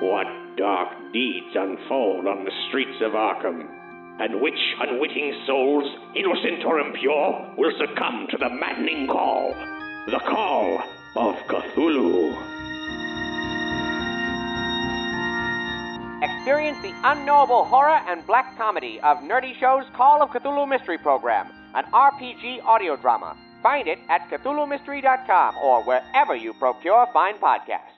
What dark deeds unfold on the streets of Arkham? And which unwitting souls, innocent or impure, will succumb to the maddening call? The call of Cthulhu. Experience the unknowable horror and black comedy of Nerdy Show's Call of Cthulhu Mystery Program, an RPG audio drama. Find it at CthulhuMystery.com or wherever you procure fine podcasts.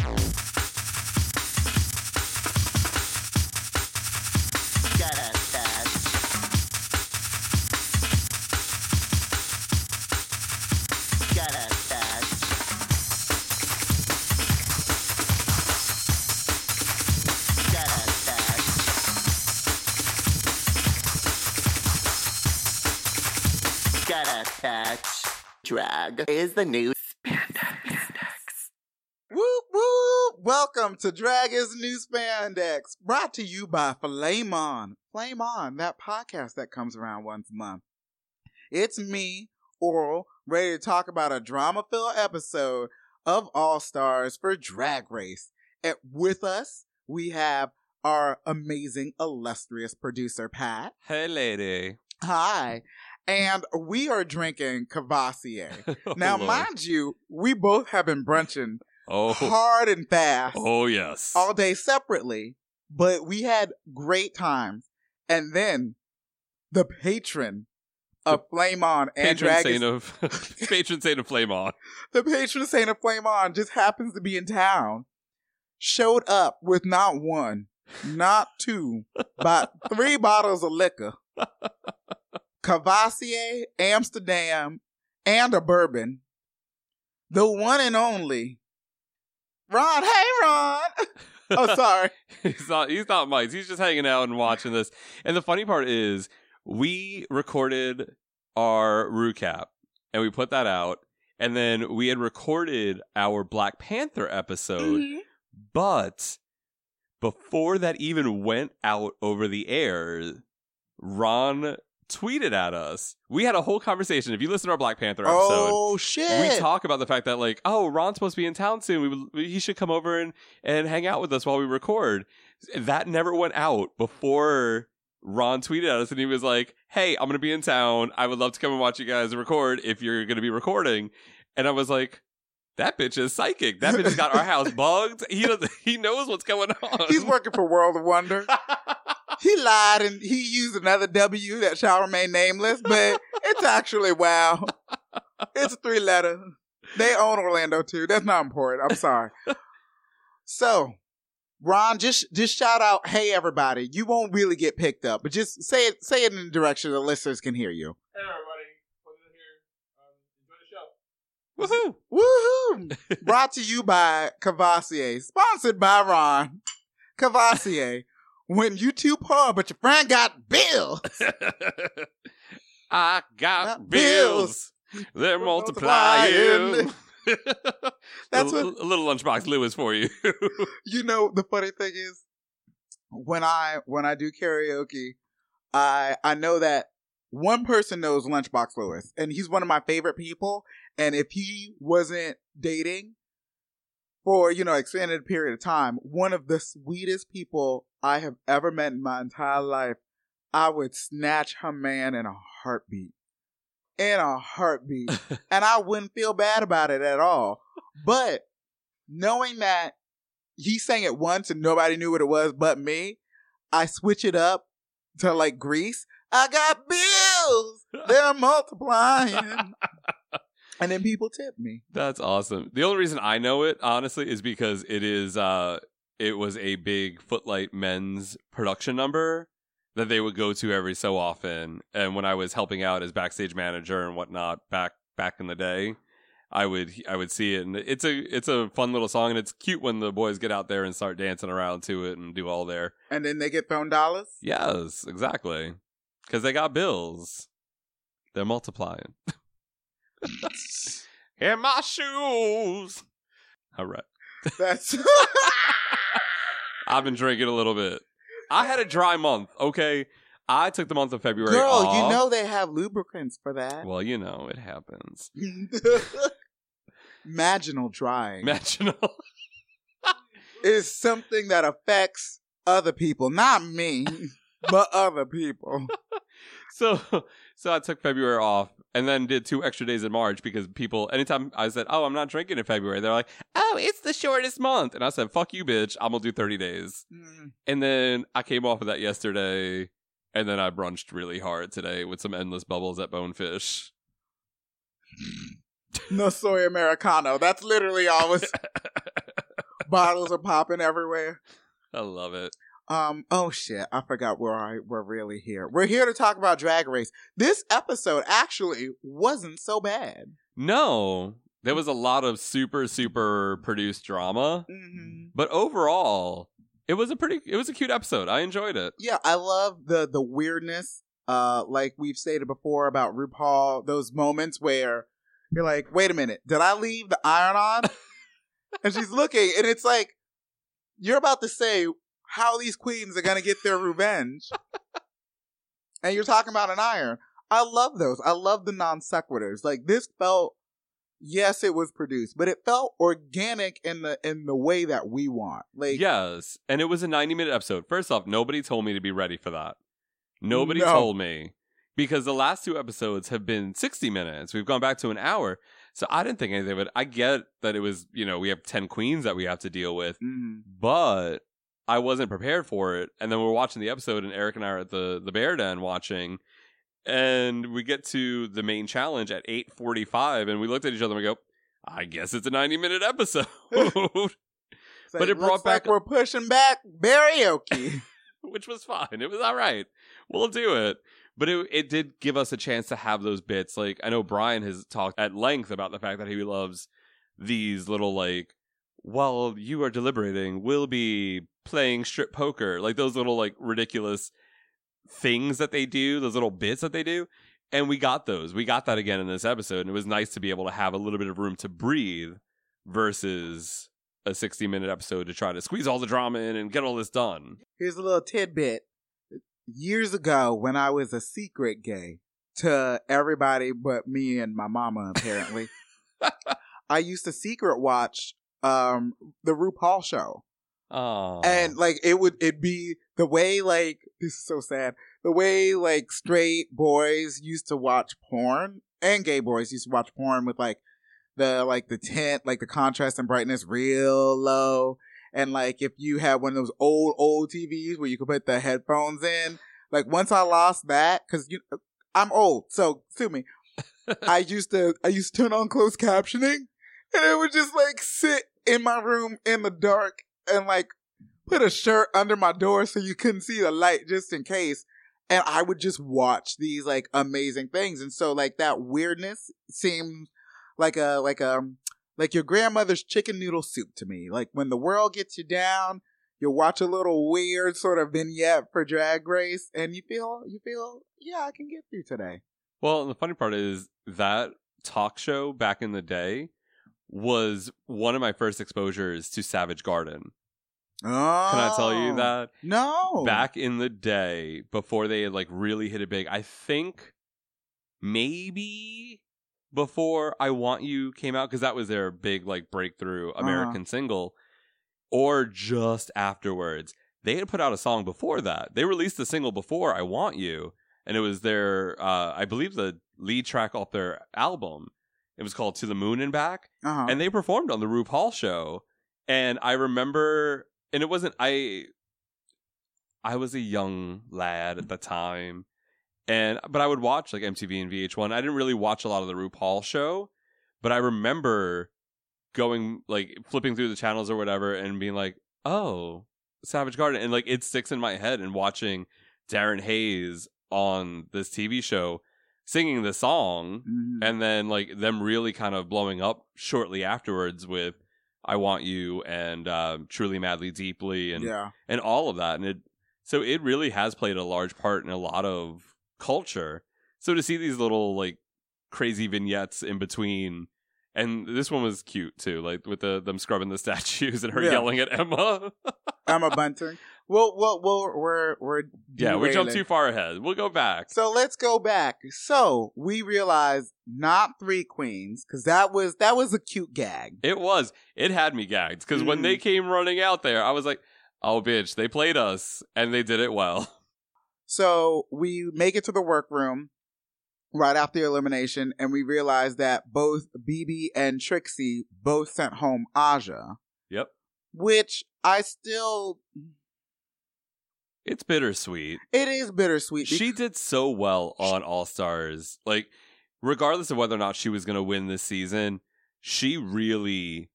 Get it, bitch. Drag is the new spandex. Whoop whoop! Welcome to Drag is the New Spandex, brought to you by Flame On. Flame On, that podcast that comes around once a month. It's me, Oral, ready to talk about a drama-filled episode of All Stars for Drag Race. And with us, we have our amazing, illustrious producer, Pat. hey, lady. Hi. And we are drinking Cavassier. Oh, Now, Lord. mind you, we both have been brunching oh, hard and fast oh, yes. all day separately, but we had great times. And then the patron of Flame On and patron saint of patron saint of Flame On. the patron saint of Flame On just happens to be in town, showed up with not one, not two, but three bottles of liquor. Cavassier, Amsterdam, and a bourbon. The one and only Ron. Hey, Ron. oh, sorry. he's not he's not Mike's. He's just hanging out and watching this. And the funny part is we recorded our recap and we put that out. And then we had recorded our Black Panther episode, Mhm. but before that even went out over the air, Ron tweeted at us. We had a whole conversation. If you listen to our Black Panther oh, episode, Oh shit! we talk about the fact that like oh ron's supposed to be in town soon we would, he should come over and and hang out with us while we record that never went out before ron tweeted at us and he was like hey i'm gonna be in town i would love to come and watch you guys record if you're gonna be recording and i was like that bitch is psychic that bitch has got our house bugged he does he knows what's going on He's working for World of Wonder. he lied and he used another W that shall remain nameless, but it's actually wow. It's a three letter. They own Orlando too. That's not important. I'm sorry. So, Ron, just just shout out, hey everybody. You won't really get picked up, but just say it say it in the direction the listeners can hear you. hey everybody um, enjoy the show woohoo Woohoo! Brought to you by Cavassier. Sponsored by Ron. Cavassier. When you too poor, but your friend got bills. I got Got bills. They're multiplying. multiplying. That's a, what- a little lunchbox Lewis for you. you know the funny thing is when i when i do karaoke i i know that one person knows Lunchbox Lewis, and he's one of my favorite people. And if he wasn't dating for you know extended period of time, one of the sweetest people I have ever met in my entire life, I would snatch her man in a heartbeat, in a heartbeat, and I wouldn't feel bad about it at all. But knowing that he sang it once and nobody knew what it was but me, I switch it up to like Grease. I got bills, they're multiplying. and then people tip me. That's awesome. The only reason I know it, honestly, is because it is uh it was a big Footlight men's production number that they would go to every so often. And when I was helping out as backstage manager and whatnot back back in the day, I would I would see it and it's a it's a fun little song and it's cute when the boys get out there and start dancing around to it and do all their And then they get phone dollars. Yes, exactly. Cuz they got bills. They're multiplying. In my shoes. All right. That's I've been drinking a little bit. I had a dry month, okay? I took the month of February girl. off. You know they have lubricants for that. Well, you know, it happens. Maginal drying Maginal. is something that affects other people, not me, but other people. so so I took February off and then did two extra days in March because people anytime I said, "Oh, I'm not drinking in February." They're like, "Oh, it's the shortest month." And I said, "Fuck you, bitch. I'm going to do 30 days." Mm. And then I came off of that yesterday and then I brunched really hard today with some endless bubbles at Bonefish. No soy americano. That's literally all. It's, bottles are popping everywhere. I love it. Um. Oh shit! I forgot where I we're really here. We're here to talk about Drag Race. This episode actually wasn't so bad. No, there was a lot of super super produced drama, Mm-hmm. but overall, it was a pretty it was a cute episode. I enjoyed it. Yeah, I love the the weirdness. Uh, like we've stated before about RuPaul, those moments where you're like, "Wait a minute, did I leave the iron on?" and she's looking, and it's like you're about to say how these queens are gonna get their revenge, and you're talking about an iron. I love those. I love the non sequiturs. Like this felt, yes, it was produced, but it felt organic in the in the way that we want. Like, Yes, and it was a 90 minute episode. First off, nobody told me to be ready for that. Nobody No. told me because the last two episodes have been 60 minutes. We've gone back to an hour. So I didn't think anything of it. I get that it was, you know, we have 10 queens that we have to deal with, mm, but I wasn't prepared for it. And then we're watching the episode and Eric and I are at the the Bear Den watching and we get to the main challenge at 8:45 and we looked at each other and we go, I guess it's a 90 minute episode. But it brought looks like back- we're pushing back karaoke. which was fine. It was all right. We'll do it. But it it did give us a chance to have those bits. Like I know Brian has talked at length about the fact that he loves these little like while you are deliberating, we'll be playing strip poker. Like those little like ridiculous things that they do, those little bits that they do. And we got those. We got that again in this episode. And it was nice to be able to have a little bit of room to breathe versus a 60 minute episode to try to squeeze all the drama in and get all this done. Here's a little tidbit. Years ago, when I was a secret gay to everybody but me and my mama, apparently, I used to secret watch um the RuPaul show. Oh. And like it would it be the way like this is so sad. The way like straight boys used to watch porn and gay boys used to watch porn with like the like the tint, like the contrast and brightness real low. And like if you had one of those old old TVs where you could put the headphones in, like once I lost that cuz you I'm old, so sue me. I used to I used to turn on closed captioning and it would just like sit in my room in the dark and like put a shirt under my door so you couldn't see the light just in case. And I would just watch these like amazing things. And so like that weirdness seemed like a like a like your grandmother's chicken noodle soup to me. Like when the world gets you down, you'll watch a little weird sort of vignette for drag race and you feel you feel, yeah, I can get through today. Well, and the funny part is that talk show back in the day was one of my first exposures to Savage Garden. Oh Can I tell you that? No. Back in the day, before they had like really hit it big, I think maybe before I Want You came out because that was their big like breakthrough American single, or just afterwards. They had put out a song before that. They released the single before I Want You, and it was their, uh, I believe, the lead track off their album. It was called To the Moon and Back Uh-huh. and they performed on the RuPaul show. And I remember, and it wasn't I. I was a young lad at the time, and but I would watch like MTV and VH1. I didn't really watch a lot of the RuPaul show, but I remember going like flipping through the channels or whatever and being like, "Oh, Savage Garden," and like it sticks in my head. And watching Darren Hayes on this TV show singing the song Mhm. and then like them really kind of blowing up shortly afterwards with "I Want You" and um, "Truly, Madly, Deeply" and yeah. and all of that, and it so it really has played a large part in a lot of culture. So to see these little like crazy vignettes in between. And this one was cute too, like with the them scrubbing the statues and her Yeah. yelling at Emma. Emma Bunting. Well, well, well, we're we're yeah, we jumped derailing. too far ahead. We'll go back. So let's go back. So we realized not three queens because that was that was a cute gag. It was. It had me gagged because when they mm. came running out there, I was like, "Oh, bitch, they played us and they did it well." So we make it to the workroom right after elimination, and we realize that both BeBe and Trixie both sent home Aja, Yep, which I still it's bittersweet. it is bittersweet. She did so well on All Stars. Like, regardless of whether or not she was going to win this season, she really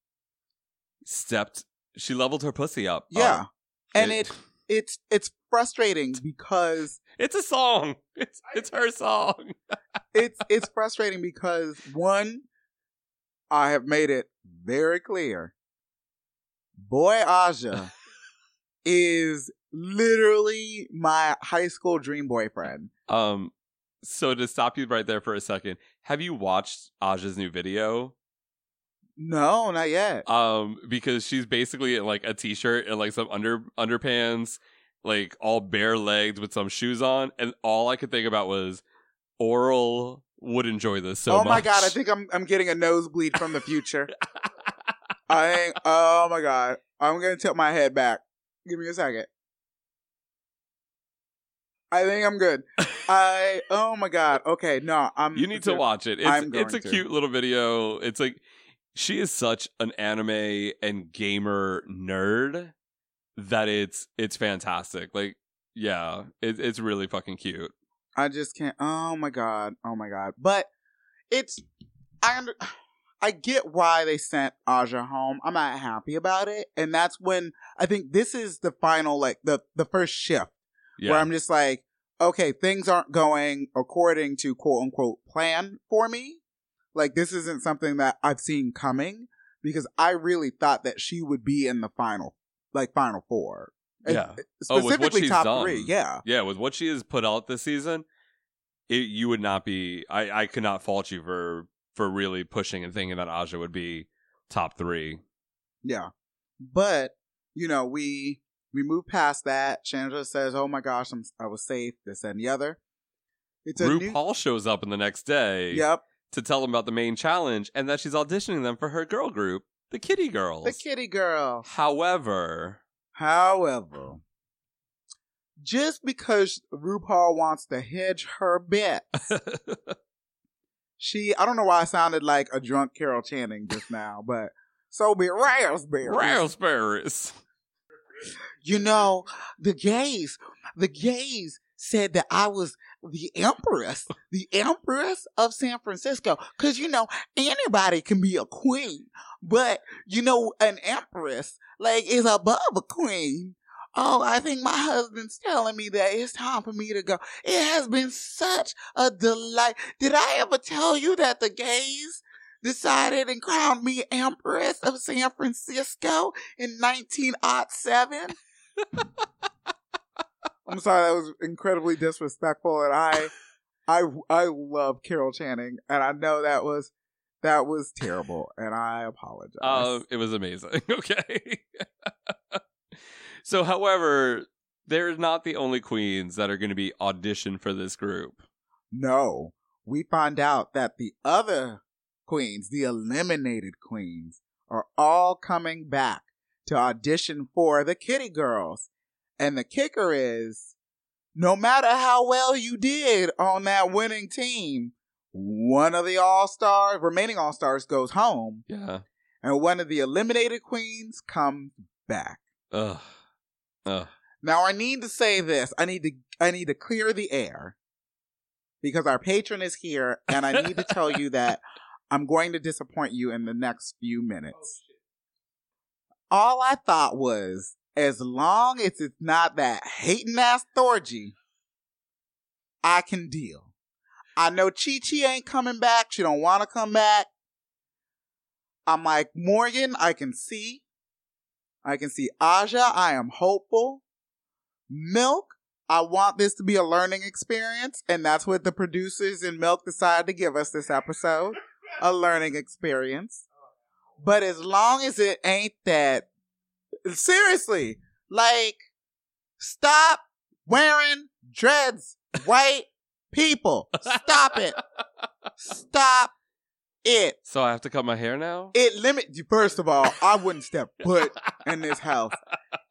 stepped. She leveled her pussy up. yeah, Um, and it it's it's frustrating because it's a song. It's it's her song. it's it's frustrating because one, I have made it very clear. Boy Aja is literally my high school dream boyfriend. Um, so to stop you right there for a second, have you watched Aja's new video? No, not yet. Um, because she's basically in like a t-shirt and like some under underpants, like all bare legged with some shoes on, and all I could think about was Oral would enjoy this so oh much. my god, I think I'm I'm getting a nosebleed from the future. I ain't, oh my god. I'm gonna tilt my head back. Give me a second. I think I'm good. I oh my god. Okay, no, I'm you need to watch it. It's it's a to. cute little video. It's like she is such an anime and gamer nerd that it's it's fantastic. Like yeah, it, it's really fucking cute. I just can't. Oh my god. Oh my god. But it's I under, I get why they sent Aja home. I'm not happy about it, and that's when I think this is the final like the the first shift Yeah. where I'm just like, okay, things aren't going according to quote unquote plan for me. Like this isn't something that I've seen coming because I really thought that she would be in the final, like final four. Yeah. Oh, Specifically she's top done. three. Yeah. Yeah, with what she has put out this season, it, you would not be. I I could not fault you for for really pushing and thinking that Aja would be top three. Yeah. But, you know, we we move past that. Chandra says, Oh my gosh, I'm I was safe, this and the other. It's a new RuPaul shows up in the next day Yep. To tell them about the main challenge and that she's auditioning them for her girl group, the Kitty Girls. The kitty girl. However, However, just because RuPaul wants to hedge her bet, she I don't know why I sounded like a drunk Carol Channing just now, but so be raspberry. raspberries. You know, the gays, the gays said that I was the empress, the empress of San Francisco. Cause you know, anybody can be a queen, but you know, an empress like is above a queen. Oh, I think my husband's telling me that it's time for me to go. It has been such a delight. Did I ever tell you that the gays decided and crowned me Empress of San Francisco in 1907? I'm sorry, that was incredibly disrespectful, and I, I, I love Carol Channing, and I know that was that was terrible, and I apologize. Um, it was amazing. Okay. so, however, they're not the only queens that are going to be auditioned for this group. no, we find out that the other queens, the eliminated queens, are all coming back to audition for the Kitty Girls. And the kicker is no matter how well you did on that winning team, one of the all stars, remaining all stars, goes home, Yeah. and one of the eliminated queens comes back. Ugh. Ugh. Now I need to say this. I need to I need to clear the air because our patron is here and I need to tell you that I'm going to disappoint you in the next few minutes. Oh, all I thought was as long as it's not that hating ass Thorgy, I can deal. I know Chi Chi ain't coming back. She don't want to come back. I'm like, Morgan, I can see. I can see Aja. I am hopeful. Milk, I want this to be a learning experience, and that's what the producers in Milk decided to give us this episode a learning experience. But as long as it ain't that, seriously, like, stop wearing dreads, white people. Stop it. Stop it. So I have to cut my hair now? It limit first of all, I wouldn't step foot in this house.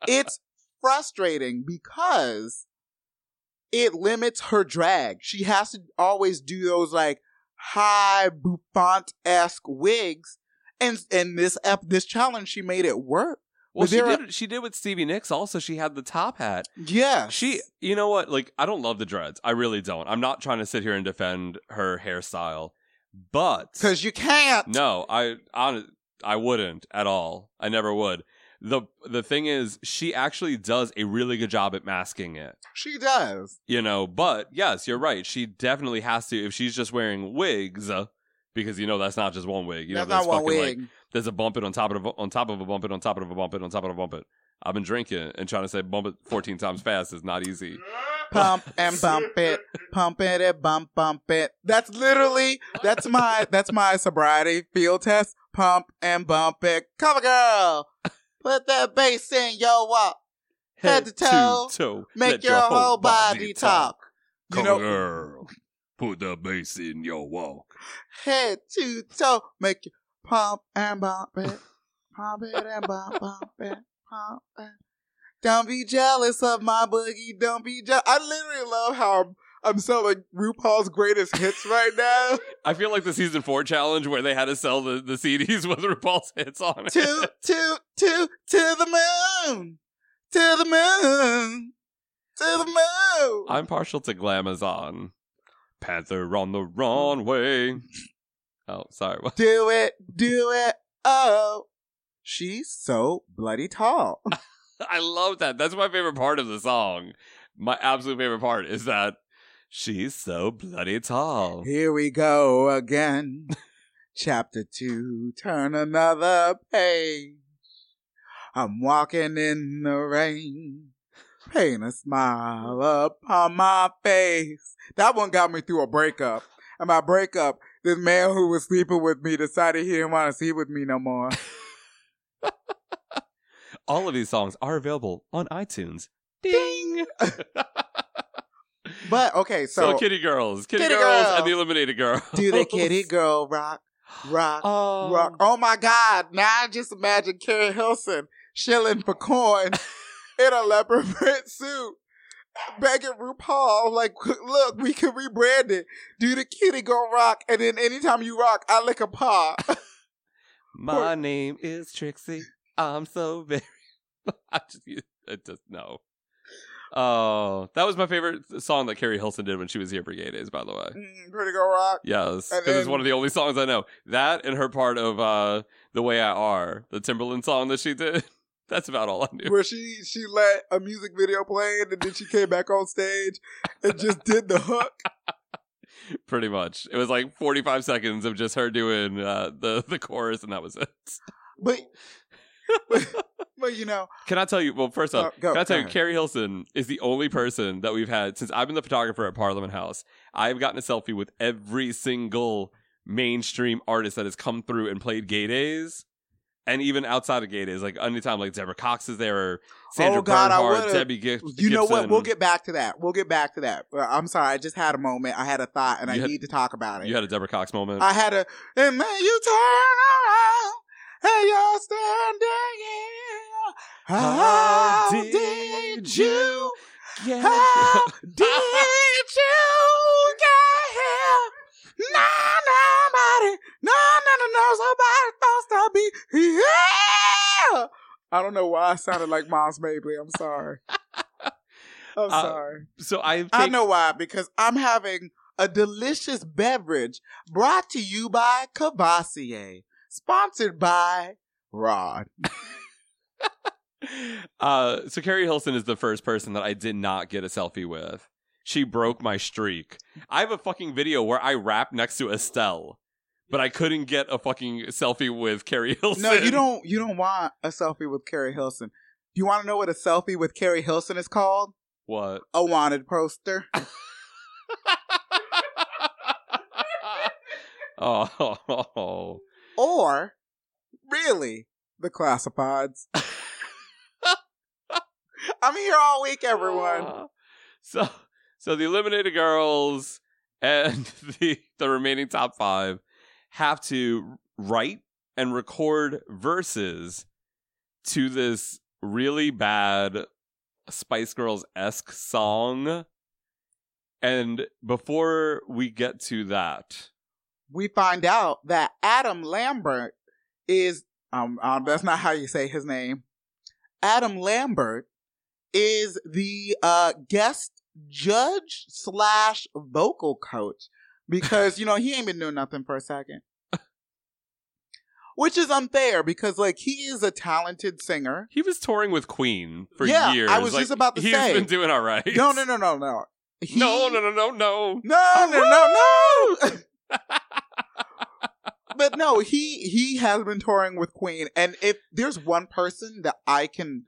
It's frustrating because it limits her drag. She has to always do those like high bouffant esque wigs, and and this ep- this challenge she made it work. Well, she are- did. She did with Stevie Nicks. Also, she had the top hat. Yeah, She, you know what? Like, I don't love the dreads. I really don't. I'm not trying to sit here and defend her hairstyle, but because you can't. no, I, on, I wouldn't at all. I never would. the The thing is, she actually does a really good job at masking it. she does. You know, but yes, you're right. She definitely has to if she's just wearing wigs. Uh, because you know that's not just one wig. You know, That's not one fucking, wig. Like, there's a bump it on top of a, on top of a bump it on top of a bump it on top of a bump it. I've been drinking and trying to say bump it 14 times fast is not easy. pump and bump it, pump it and bump bump it. That's literally that's my that's my sobriety field test. Pump and bump it. Cover girl, put that bass in your walk. Head to toe, toe, Make let your, whole body talk. You know, girl, put the bass in your walk. Head to toe, make you pump and bump it, pump it and bump bump it, pump it. Don't be jealous of my boogie. Don't be jealous. I literally love how I'm, I'm selling RuPaul's greatest hits right now. I feel like the season four challenge where they had to sell the, the CDs with RuPaul's hits on it. to to to to the moon, to the moon, to the moon. I'm partial to Glamazon. Panther on the runway. Oh, sorry. What? do it, do it. Oh, she's so bloody tall. I love that. That's my favorite part of the song. My absolute favorite part is that she's so bloody tall. Here we go again. Chapter two, turn another page. I'm walking in the rain. Paint a smile upon my face. That one got me through a breakup. And my breakup, this man who was sleeping with me decided he didn't want to sleep with me no more. All of these songs are available on iTunes. Ding! But okay, so, so, Kitty Girls, Kitty, Kitty Girls, Girl. and the Eliminated Girls. do the kitty girl rock, rock, Oh, rock. Oh my God! Now I just imagine Keri Hilson shilling for coin in a leopard print suit, begging RuPaul, like, "Look, we can rebrand it. Do the kitty girl rock, and then anytime you rock, I lick a paw." My name is Trixie. I'm so very. I just, it just no. Oh, that was my favorite song that Keri Hilson did when she was here for Gay Days. By the way, Mm, Pretty girl rock. yes, because it's one of the only songs I know. That and her part of uh "The Way I Are," the Timbaland song that she did. That's about all I knew. Where she she let a music video play and then she came back on stage and just did the hook. Pretty much, it was like 45 seconds of just her doing uh, the the chorus, and that was it. But but, but you know, Can I tell you? Well, first off, Oh, go- can I tell you, ahead. Keri Hilson is the only person that we've had since I've been the photographer at Parliament House. I've gotten a selfie with every single mainstream artist that has come through and played Gay Days, and even outside of Gate is like anytime like Deborah Cox is there or Sandra Oh, God, I Bernhard, Debbie Gib- You know what? We'll get back to that. We'll get back to that. Uh, I'm sorry. I just had a moment. I had a thought, and You I had- need to talk about it. You had a Deborah Cox moment. I had a, and then you turn around, and you're standing here. How did you? get How did you get here? No, nobody, no, no, no, no, supposed to be. I don't know why I sounded like Moms Mabley. I'm sorry. I'm Uh, sorry. So I think, I know why, because I'm having a delicious beverage brought to you by Cavassier, sponsored by Rod. uh, so Keri Hilson is the first person that I did not get a selfie with. She broke my streak. I have a fucking video where I rap next to Estelle, but I couldn't get a fucking selfie with Keri Hilson. No, you don't. You don't want a selfie with Keri Hilson. Do you want to know what a selfie with Keri Hilson is called? What? A wanted poster. oh, or really the classifieds. I'm here all week, everyone. Uh, So, so the eliminated girls and the the remaining top five have to write and record verses to this really bad Spice Girls esque song. And before we get to that, We find out that Adam Lambert is um, um that's not how you say his name. Adam Lambert is the uh guest judge slash vocal coach because you know he ain't been doing nothing for a second. Which is unfair because like he is a talented singer. he was touring with Queen for Yeah, years. I was Like, just about to he's say. He's been doing all right. No, no, no, no, no. He- no, no, no, no, no. No, no, no, no. but no, he he has been touring with Queen, and if there's one person that I can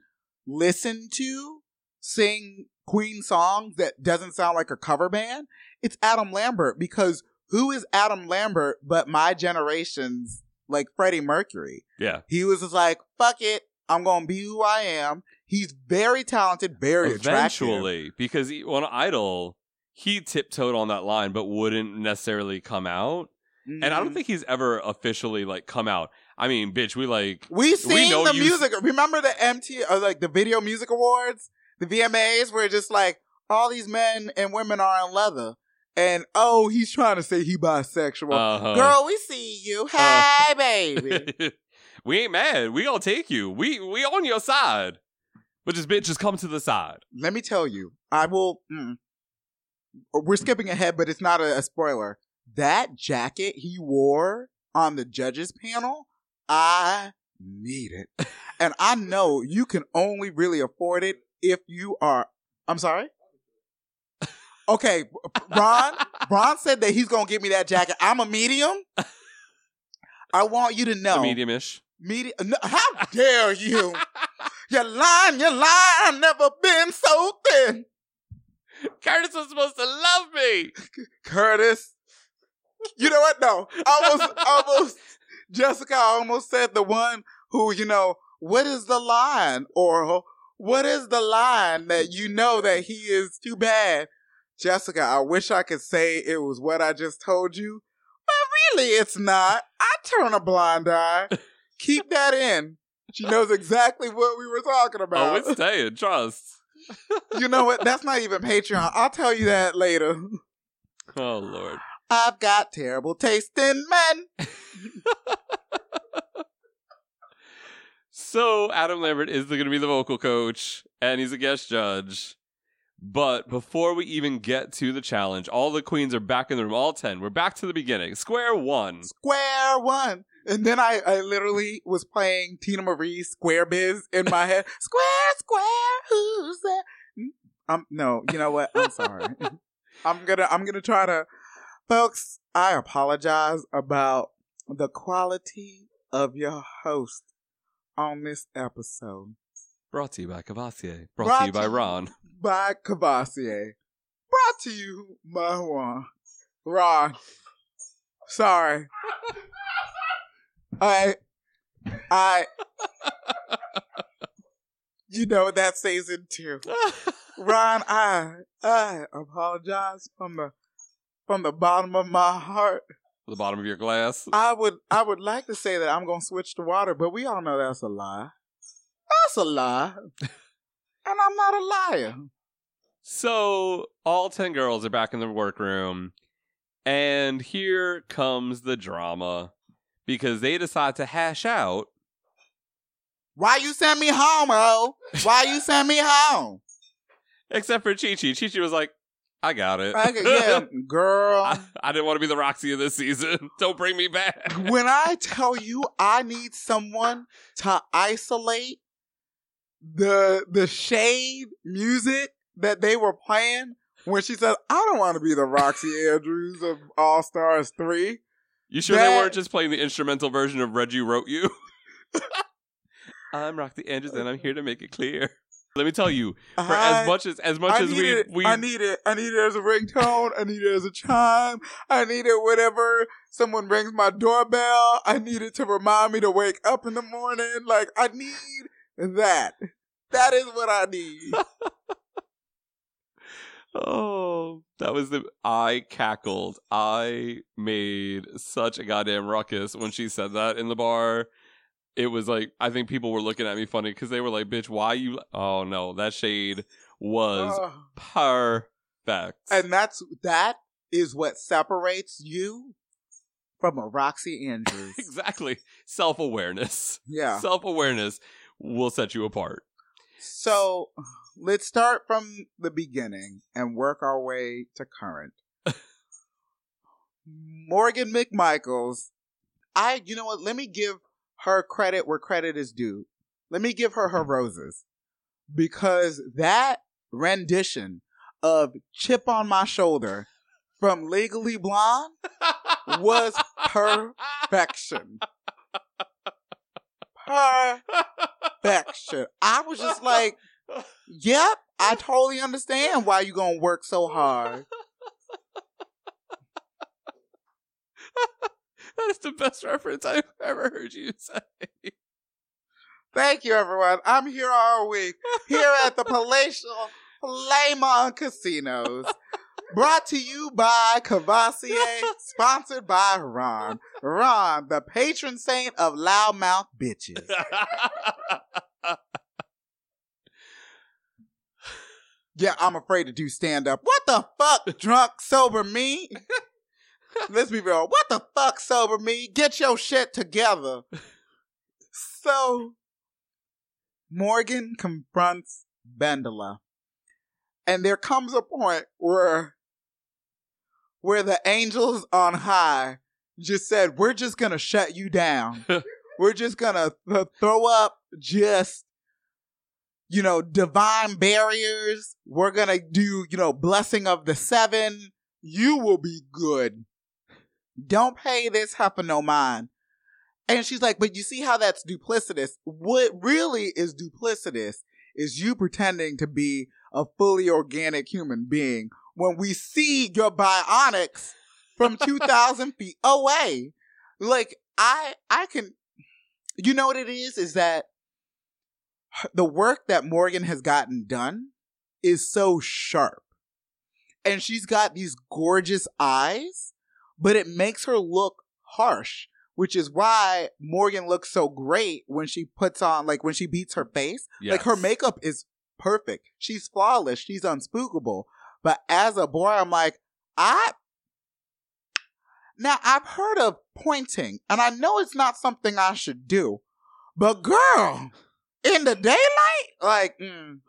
listen to sing Queen songs that doesn't sound like a cover band, it's Adam Lambert because who is Adam Lambert but my generation's like Freddie Mercury? Yeah. He was just like, "Fuck it, I'm gonna be who I am." He's very talented, very attractive. Eventually, because he, on Idol, he tiptoed on that line, but wouldn't necessarily come out. And I don't Mhm. think he's ever officially like come out. I mean, bitch, we like We seen know the music. Remember the MT or like the Video Music Awards, the VMAs, were just like all these men and women are in leather, and oh, he's trying to say he bisexual. Uh-huh. Girl, we see you. Hey, Uh. baby. we ain't mad. We gonna take you. We we on your side. But this bitch just come to the side. Let me tell you, I will. Mm, we're skipping ahead, but it's not a, a spoiler. That jacket he wore on the judges panel, I need it, and I know you can only really afford it if you are. I'm sorry. Okay, Ron. Ron said that he's gonna give me that jacket. I'm a medium. I want you to know. Medium-ish. Medium. No, how dare you? You're lying. You're lying. I've never been so thin. Curtis was supposed to love me. Curtis. You know what? No, almost, almost. Jessica almost said the one who, you know, what is the line, or what is the line that you know that he is too bad? Jessica, I wish I could say it was what I just told you, but really, it's not. I turn a blind eye. Keep that in. She knows exactly what we were talking about. Oh, about. it's staying. Trust. you know what? That's not even Patreon. I'll tell you that later. Oh Lord. I've got terrible taste in men. So Adam Lambert is going to be the vocal coach, and he's a guest judge. But before we even get to the challenge, all the queens are back in the room. All ten. We're back to the beginning. Square one. Square one. And then I, I literally was playing Teena Marie Square Biz in my head. square, square, who's that? Um, no, you know what? I'm sorry. I'm gonna, I'm gonna try to, folks. I apologize about the quality of your host on this episode. Brought to you by Cavassier. Brought, Brought to you by Ron. by Cavassier. Brought to you by Juan. Ron. Sorry. Alright. I, you know what that stays into. Ron, I, I apologize from the, from the bottom of my heart. The bottom of your glass. I would, I would like to say that I'm gonna switch to water, but we all know that's a lie. That's a lie, and I'm not a liar. So all 10 girls are back in the workroom, and here comes the drama because they decide to hash out. Why you send me home, oh? Why you send me home? Except for Chi Chi. Chi Chi was like, I got it. I, yeah, girl. I, I didn't want to be the Roxxxy of this season. Don't bring me back. when I tell you I need someone to isolate the the shade music that they were playing when she said, I don't want to be the Roxxxy Andrews of All Stars 3. You sure they weren't just playing the instrumental version of Reggie Wrote You? I'm Roxxxy Andrews and I'm here to make it clear. Let me tell you, for I- as much as as much I as we it. we I need it. I need it as a ringtone. I need it as a chime. I need it whenever someone rings my doorbell. I need it to remind me to wake up in the morning. Like I need that. That is what I need. Oh, that was the I cackled. I made such a goddamn ruckus when she said that in the bar. It was like I think people were looking at me funny because they were like, "Bitch, why you?" Oh no, that shade was Ugh. perfect. and that's that is what separates you from a Roxxxy Andrews. exactly self awareness. Yeah. Self awareness will set you apart. So let's start from the beginning and work our way to current. Morgan McMichaels, I, you know what? Let me give her credit where credit is due. Let me give her her roses because that rendition of Chip on My Shoulder from Legally Blonde was perfection. Perfection. I was just like, Yep, I totally understand why you're gonna work so hard. The best reference I've ever heard you say. Thank you, everyone. I'm here all week, here at the Palatial Flame On Casinos. Brought to you by Cavassier, sponsored by Ron. Ron, the patron saint of loudmouth bitches. Yeah, I'm afraid to do stand up. What the fuck, drunk, sober me? Let's be real. What the fuck, sober me? Get your shit together. So, Morgan confronts Bendela. And there comes a point where, where the angels on high just said, we're just gonna shut you down. we're just gonna th- throw up just you know, divine barriers. We're gonna do, you know, blessing of the seven. You will be good. Don't pay this heifer no mind. And she's like, but you see how that's duplicitous? What really is duplicitous is you pretending to be a fully organic human being when we see your bionics from 2,000 feet away. Like, I, I can, you know what it is? Is that the work that Morgan has gotten done is so sharp. And she's got these gorgeous eyes, but it makes her look harsh, which is why Morgan looks so great when she puts on, like when she beats her face. Like her makeup is perfect. She's flawless. She's unspookable. But as a boy, I'm like, I. Now, I've heard of pointing, and I know it's not something I should do, but girl, in the daylight, like, mm,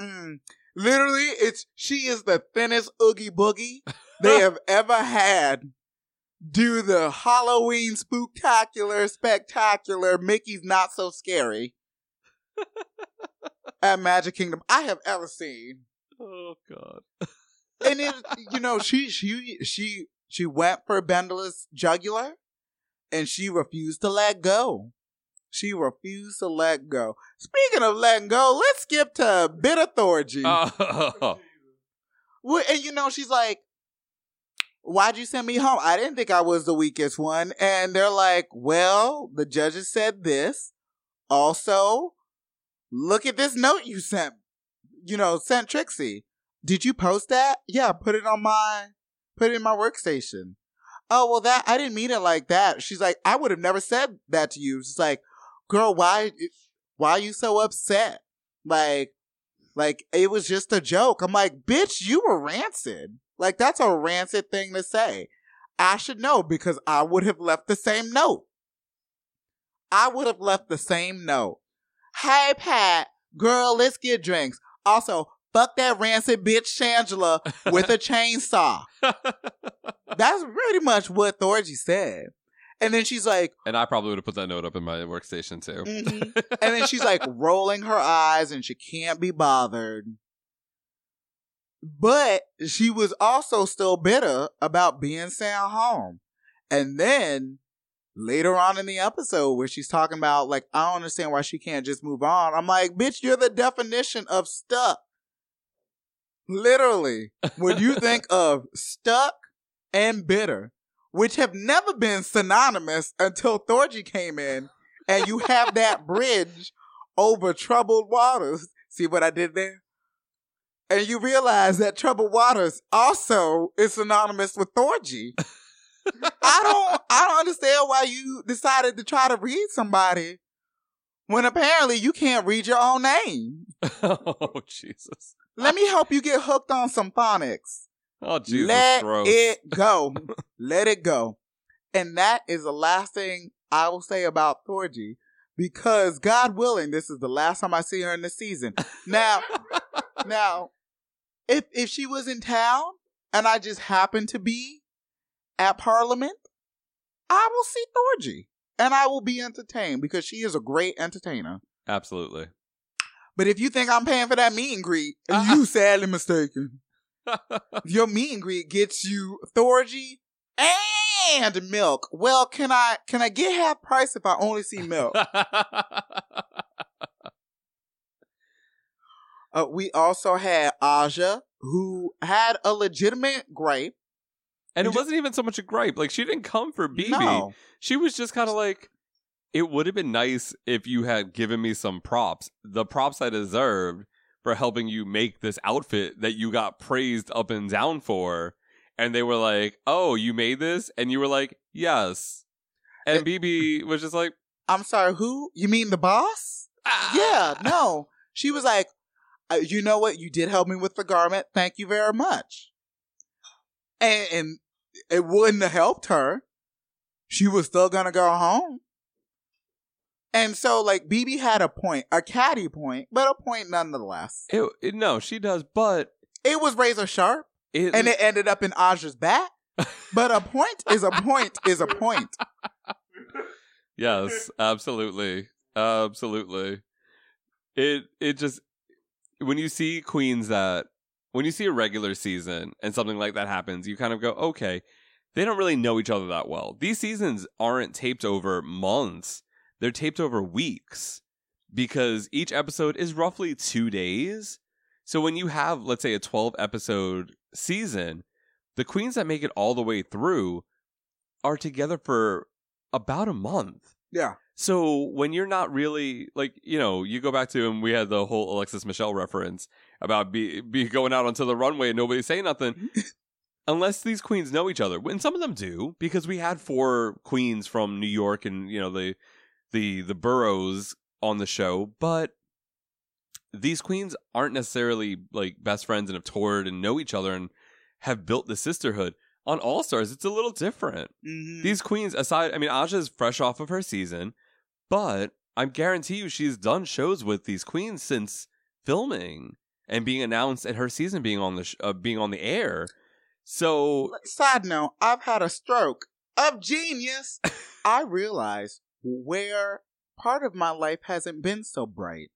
mm, literally, it's she is the thinnest oogie boogie they have ever had. Do the Halloween spooktacular, spectacular, Mickey's not so scary at Magic Kingdom I have ever seen. Oh God. And it, you know, she she she she went for Bendela's jugular, and she refused to let go. She refused to let go. Speaking of letting go, let's skip to Bit Authority. Oh. Well, and you know, she's like, why'd you send me home? I didn't think I was the weakest one. And they're like, well, the judges said this. Also, look at this note you sent, you know, sent Trixie. Did you post that? Yeah, put it on my, put it in my workstation. Oh, well, that, I didn't mean it like that. She's like, I would have never said that to you. She's like, girl, why, why are you so upset? Like, like it was just a joke. I'm like, bitch, you were rancid. Like that's a rancid thing to say. I should know because I would have left the same note. I would have left the same note. Hey Pat, girl, let's get drinks. Also, fuck that rancid bitch Shangela with a chainsaw. That's pretty much what Thorgy said. And then she's like, and I probably would have put that note up in my workstation too. Mhm. and then she's like rolling her eyes and she can't be bothered. But she was also still bitter about being sent home. And then later on in the episode where she's talking about like I don't understand why she can't just move on. I'm like, bitch, you're the definition of stuck. Literally, when you think of stuck and bitter, which have never been synonymous until Thorgy came in, and you have that bridge over troubled waters. See what I did there? And you realize that troubled waters also is synonymous with Thorgy. I don't I don't understand why you decided to try to read somebody when apparently you can't read your own name. oh Jesus! Let me help you get hooked on some phonics. Oh Jesus! Let gross. it go. Let it go. And that is the last thing I will say about Thorgy. Because God willing, this is the last time I see her in the season. Now, now, if if she was in town and I just happened to be at Parliament, I will see Thorgy. And I will be entertained because she is a great entertainer. Absolutely. But if you think I'm paying for that meet and greet, you sadly mistaken. Your meet and greet gets you Thorgy and milk. Well, can I can I get half price if I only see milk? Uh, we also had Aja, who had a legitimate gripe. and it ju- wasn't even so much a gripe. Like she didn't come for BeBe. No. She was just kind of like, it would have been nice if you had given me some props, the props I deserved for helping you make this outfit that you got praised up and down for. And they were like, oh, you made this? And you were like, yes. And BeBe was just like, I'm sorry, who? You mean the boss? Yeah, no. She was like, uh, you know what? You did help me with the garment. Thank you very much. And, and it wouldn't have helped her. She was still gonna go home. And so, like, BeBe had a point, a catty point, but a point nonetheless. it, it- no, she does, but It was razor sharp, it, and it ended up in Aja's back. But a point is a point is a point. Yes, absolutely. Absolutely. It it just when you see queens that when you see a regular season and something like that happens, you kind of go, "Okay, they don't really know each other that well." These seasons aren't taped over months. They're taped over weeks because each episode is roughly 2 days. So when you have let's say a 12 episode season, the queens that make it all the way through are together for about a month. Yeah. So when you're not really like you know you go back to and we had the whole Alexis Michelle reference about BeBe going out onto the runway and nobody saying nothing. Mm-hmm. Unless these queens know each other, and some of them do, because we had four queens from New York and you know the the the boroughs on the show, but these queens aren't necessarily like best friends and have toured and know each other and have built the sisterhood. On All Stars, it's a little different. Mhm. These queens, aside, I mean, Aja is fresh off of her season, but I guarantee you she's done shows with these queens since filming and being announced and her season being on the sh- uh, being on the air. So Side note, I've had a stroke of genius. I realize where part of my life hasn't been so bright.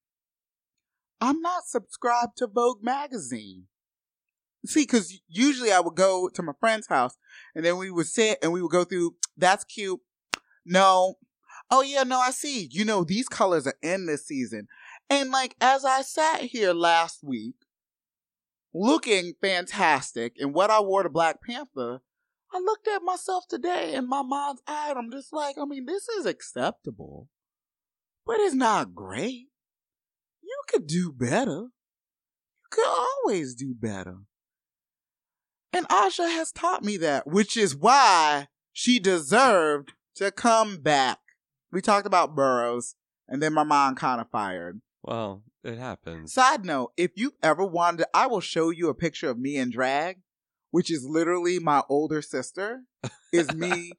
I'm not subscribed to Vogue magazine. See, because usually I would go to my friend's house and then we would sit and we would go through, that's cute. No. Oh, yeah, no, I see. You know, these colors are in this season. And like, as I sat here last week, looking fantastic in what I wore to Black Panther, I looked at myself today in my mind's eye, and I'm just like, I mean, this is acceptable, but it's not great. You could do better. You could always do better. And Asha has taught me that, which is why she deserved to come back. We talked about boroughs, and then my mom kind of fired. Well, it happens. Side note, if you ever wanted, I will show you a picture of me in drag, which is literally my older sister, is me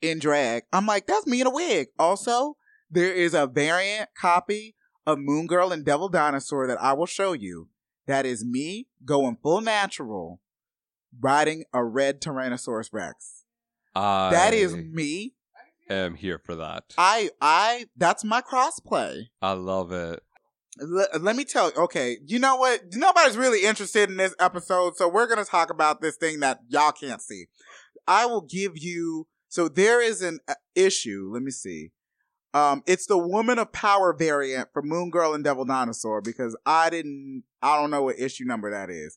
in drag. I'm like, that's me in a wig. Also, there is a variant copy of Moon Girl and Devil Dinosaur that I will show you. That is me going full natural, riding a red Tyrannosaurus Rex. I That is me. I am here for that. I, I, that's my crossplay. I love it. L- let me tell you, okay, you know what? Nobody's really interested in this episode, so we're going to talk about this thing that y'all can't see. I will give you, so there is an uh, issue, let me see. Um, it's the Woman of Power variant for Moon Girl and Devil Dinosaur because I didn't, I don't know what issue number that is.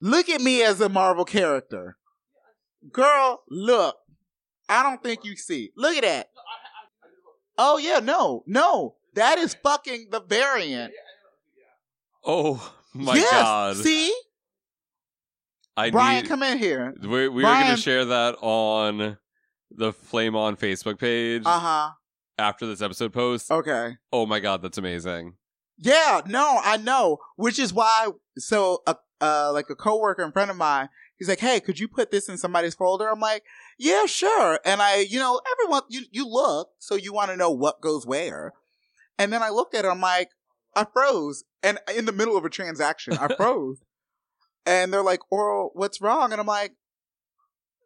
Look at me as a Marvel character. Girl, look. I don't think you see. Look at that. Oh yeah, no, no. That is fucking the variant. Oh my yes, god! See? I Brian, need. come in here. We're, we are going to share that on the Flame On Facebook page Uh-huh. after this episode post. Okay. Oh my god, that's amazing. Yeah, no, I know. Which is why so a uh like a coworker in front of mine, he's like, Hey, could you put this in somebody's folder? I'm like, Yeah, sure. And I, you know, everyone you you look, so you want to know what goes where. And then I looked at it, I'm like, I froze. And in the middle of a transaction, I froze. and they're like, Oral, what's wrong? And I'm like,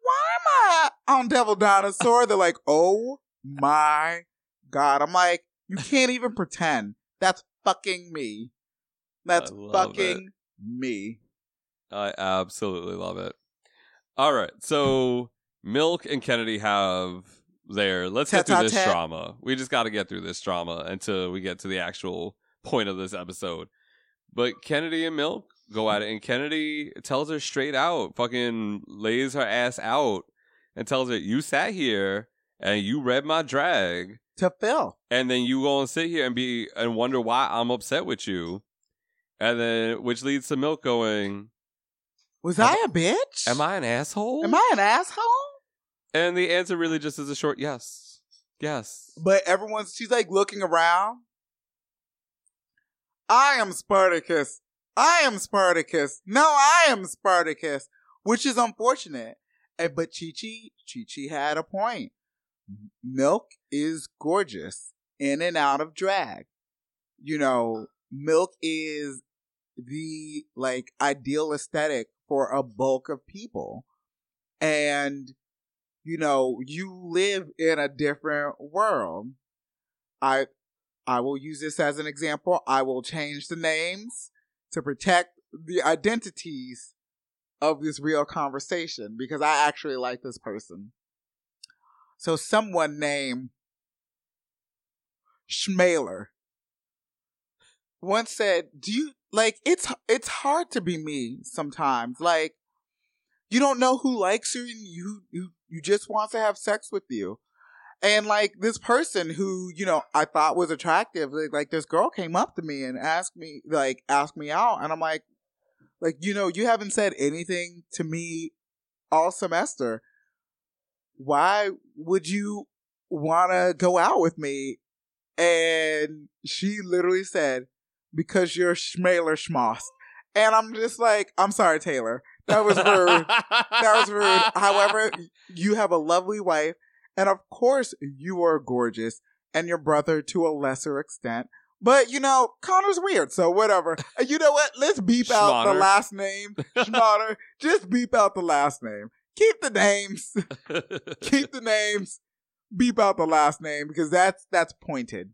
Why am I on Devil Dinosaur? They're like, Oh my God. I'm like, you can't even pretend. That's fucking me. That's fucking me. I absolutely love it. All right, so Milk and Kennedy have their. Let's get through this drama. We just got to get through this drama until we get to the actual point of this episode. But Kennedy and Milk go at it, and Kennedy tells her straight out, fucking lays her ass out, and tells her, "You sat here and you read my drag." To Phil. and then you go and sit here and be and wonder why I'm upset with you, and then which leads to Milk going, Was I a bitch? "Am I an asshole?" Am I an asshole? And the answer really just is a short yes, yes. But everyone's she's like looking around. I am Spartacus. I am Spartacus. No, I am Spartacus, which is unfortunate. And, but Chi Chi, Chi Chi had a point. Milk is gorgeous in and out of drag. You know, milk is the like ideal aesthetic for a bulk of people. And you know, you live in a different world. I I will use this as an example. I will change the names to protect the identities of this real conversation because I actually like this person. So someone named Schmaler once said, "Do you like it's it's hard to be me sometimes. Like you don't know who likes you and you you you just wants to have sex with you." And like this person who, you know, I thought was attractive, like, like this girl came up to me and asked me, like, asked me out. And I'm like, like, you know, you haven't said anything to me all semester. Why would you want to go out with me? And she literally said, because you're schmaler schmoss. And I'm just like, I'm sorry, Taylor. That was rude. that was rude. However, you have a lovely wife. And of course, you are gorgeous. And your brother to a lesser extent. But, you know, Connor's weird. So whatever. And you know what? Let's beep out the last name. Schmotter. Just beep out the last name. Keep the names. Keep the names. Beep out the last name because that's that's pointed.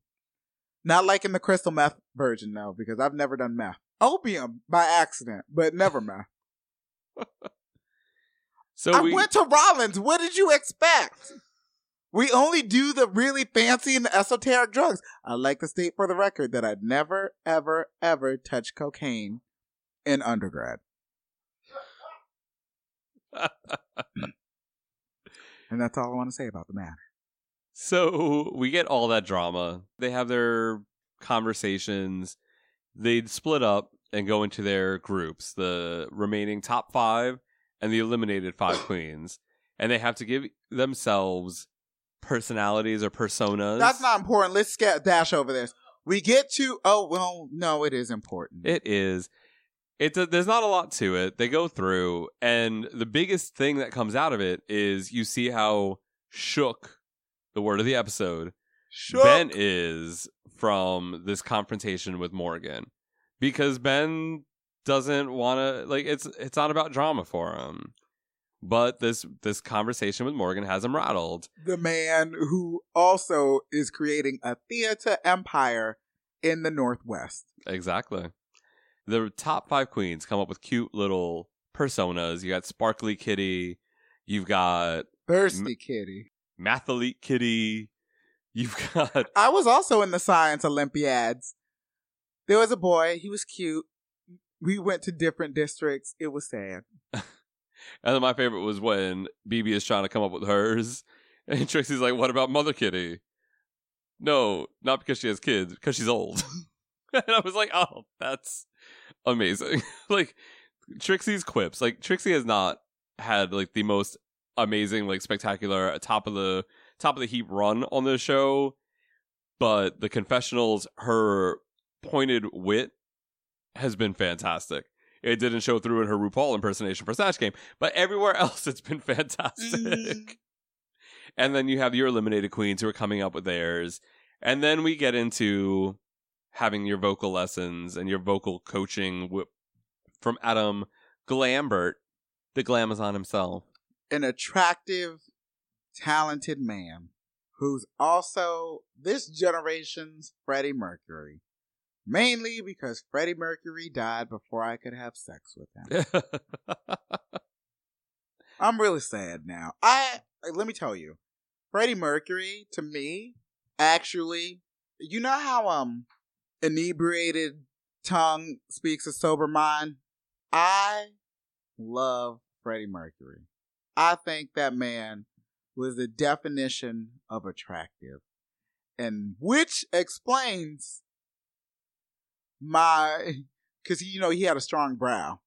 Not like in the crystal meth version, though, because I've never done meth. Opium by accident, but never meth. so I we went to Rollins. What did you expect? We only do the really fancy and esoteric drugs. I'd like to state for the record that I'd never, ever, ever touched cocaine in undergrad. and that's all I want to say about the matter. So we get all that drama. They have their conversations. They'd split up and go into their groups, the remaining top five and the eliminated five queens. And they have to give themselves personalities or personas. That's not important. Let's get dash over this. We get to oh well, no, it is important. It is. It's a, there's not a lot to it. They go through, and the biggest thing that comes out of it is you see how shook the word of the episode Shook. Ben is from this confrontation with Morgan because Ben doesn't want to like it's it's not about drama for him. But this this conversation with Morgan has him rattled. the man who also is creating a theater empire in the Northwest. Exactly. The top five queens come up with cute little personas. You got Sparkly Kitty, you've got Thirsty kitty. Mathalete Kitty, you've got I was also in the science Olympiads. There was a boy, he was cute. We went to different districts. It was sad. And then my favorite was when BeBe is trying to come up with hers, and Trixie's like, "What about Mother Kitty?" No, not because she has kids, because she's old. and I was like, "Oh, that's amazing!" like Trixie's quips. Like Trixie has not had like the most amazing, like spectacular, uh, top of the top of the heap run on the show, but the confessionals, her pointed wit has been fantastic. It didn't show through in her RuPaul impersonation for Snatch Game, but everywhere else it's been fantastic. Mm. and then you have your eliminated queens who are coming up with theirs. And then we get into having your vocal lessons and your vocal coaching wi- from Adam Glambert, the Glamazon himself. An attractive, talented man who's also this generation's Freddie Mercury. Mainly because Freddie Mercury died before I could have sex with him. I'm really sad now. I let me tell you, Freddie Mercury to me actually, you know how um inebriated tongue speaks a sober mind. I love Freddie Mercury. I think that man was the definition of attractive, and which explains my because you know he had a strong brow.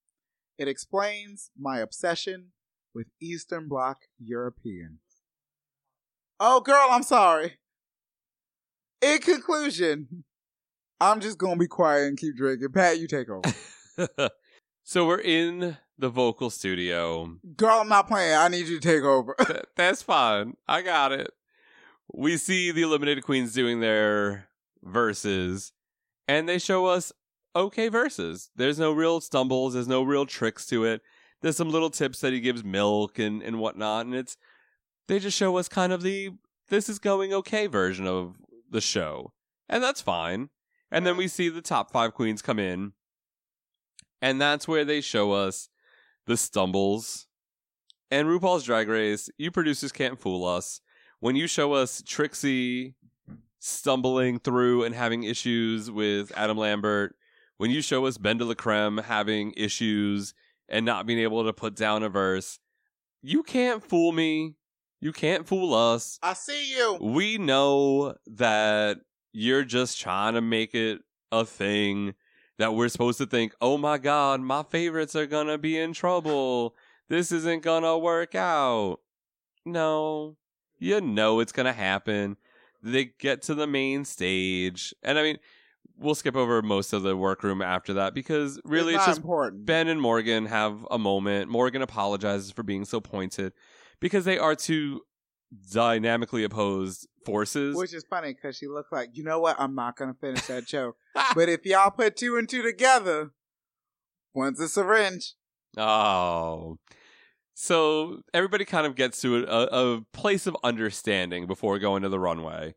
It explains my obsession with Eastern Bloc Europeans. Oh, girl, I'm sorry. In conclusion, I'm just gonna be quiet and keep drinking. Pat, you take over. so we're in the vocal studio. girl, I'm not playing. I need you to take over. Th- That's fine. I got it. We see the eliminated queens doing their verses, and they show us okay verses. There's no real stumbles. There's no real tricks to it. There's some little tips that he gives Milk and and whatnot, and it's they just show us kind of the this is going okay version of the show, and that's fine. And then we see the top five queens come in, and that's where they show us the stumbles. And RuPaul's Drag Race, you producers can't fool us. When you show us Trixie stumbling through and having issues with Adam Lambert, when you show us BenDeLaCreme having issues and not being able to put down a verse, you can't fool me. You can't fool us. I see you. We know that you're just trying to make it a thing that we're supposed to think, oh my God, my favorites are going to be in trouble. This isn't going to work out. No, you know it's going to happen. They get to the main stage. And I mean, we'll skip over most of the workroom after that because really it's, it's, just important. Ben and Morgan have a moment. Morgan apologizes for being so pointed because they are two dynamically opposed forces. Which is funny because she looked like, you know what? I'm not going to finish that joke. Ah. but if y'all put two and two together, one's a syringe. Oh. So everybody kind of gets to a, a place of understanding before going to the runway.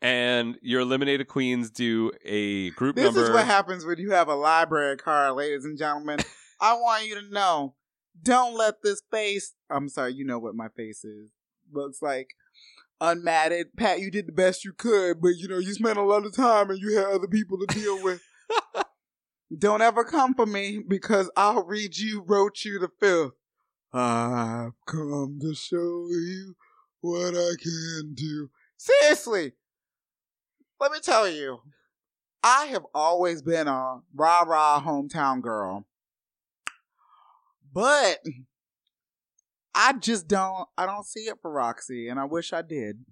And your eliminated queens do a group This number. is what happens when you have a library card, ladies and gentlemen. I want you to know don't let this face, I'm sorry, you know what my face is, looks like. Unmatted. Pat, you did the best you could, but you know, you spent a lot of time and you had other people to deal with. Don't ever come for me because I'll read you, wrote you the fifth. I've come to show you what I can do. Seriously, let me tell you, I have always been a rah rah hometown girl. But I just don't I don't see it for Roxxxy and I wish I did.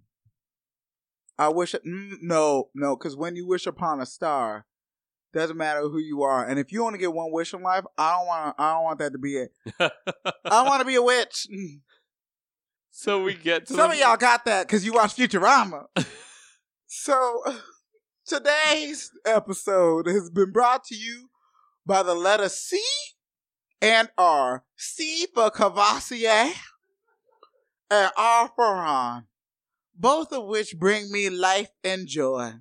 I wish it, mm, no, no, because when you wish upon a star, doesn't matter who you are. And if you only get one wish in life, I don't want I don't want that to be it. I want to be a witch. so we get to Some the- of y'all got that because you watch Futurama. so today's episode has been brought to you by the letter C and R. C for Courvoisier and R for Ron. Both of which bring me life and joy.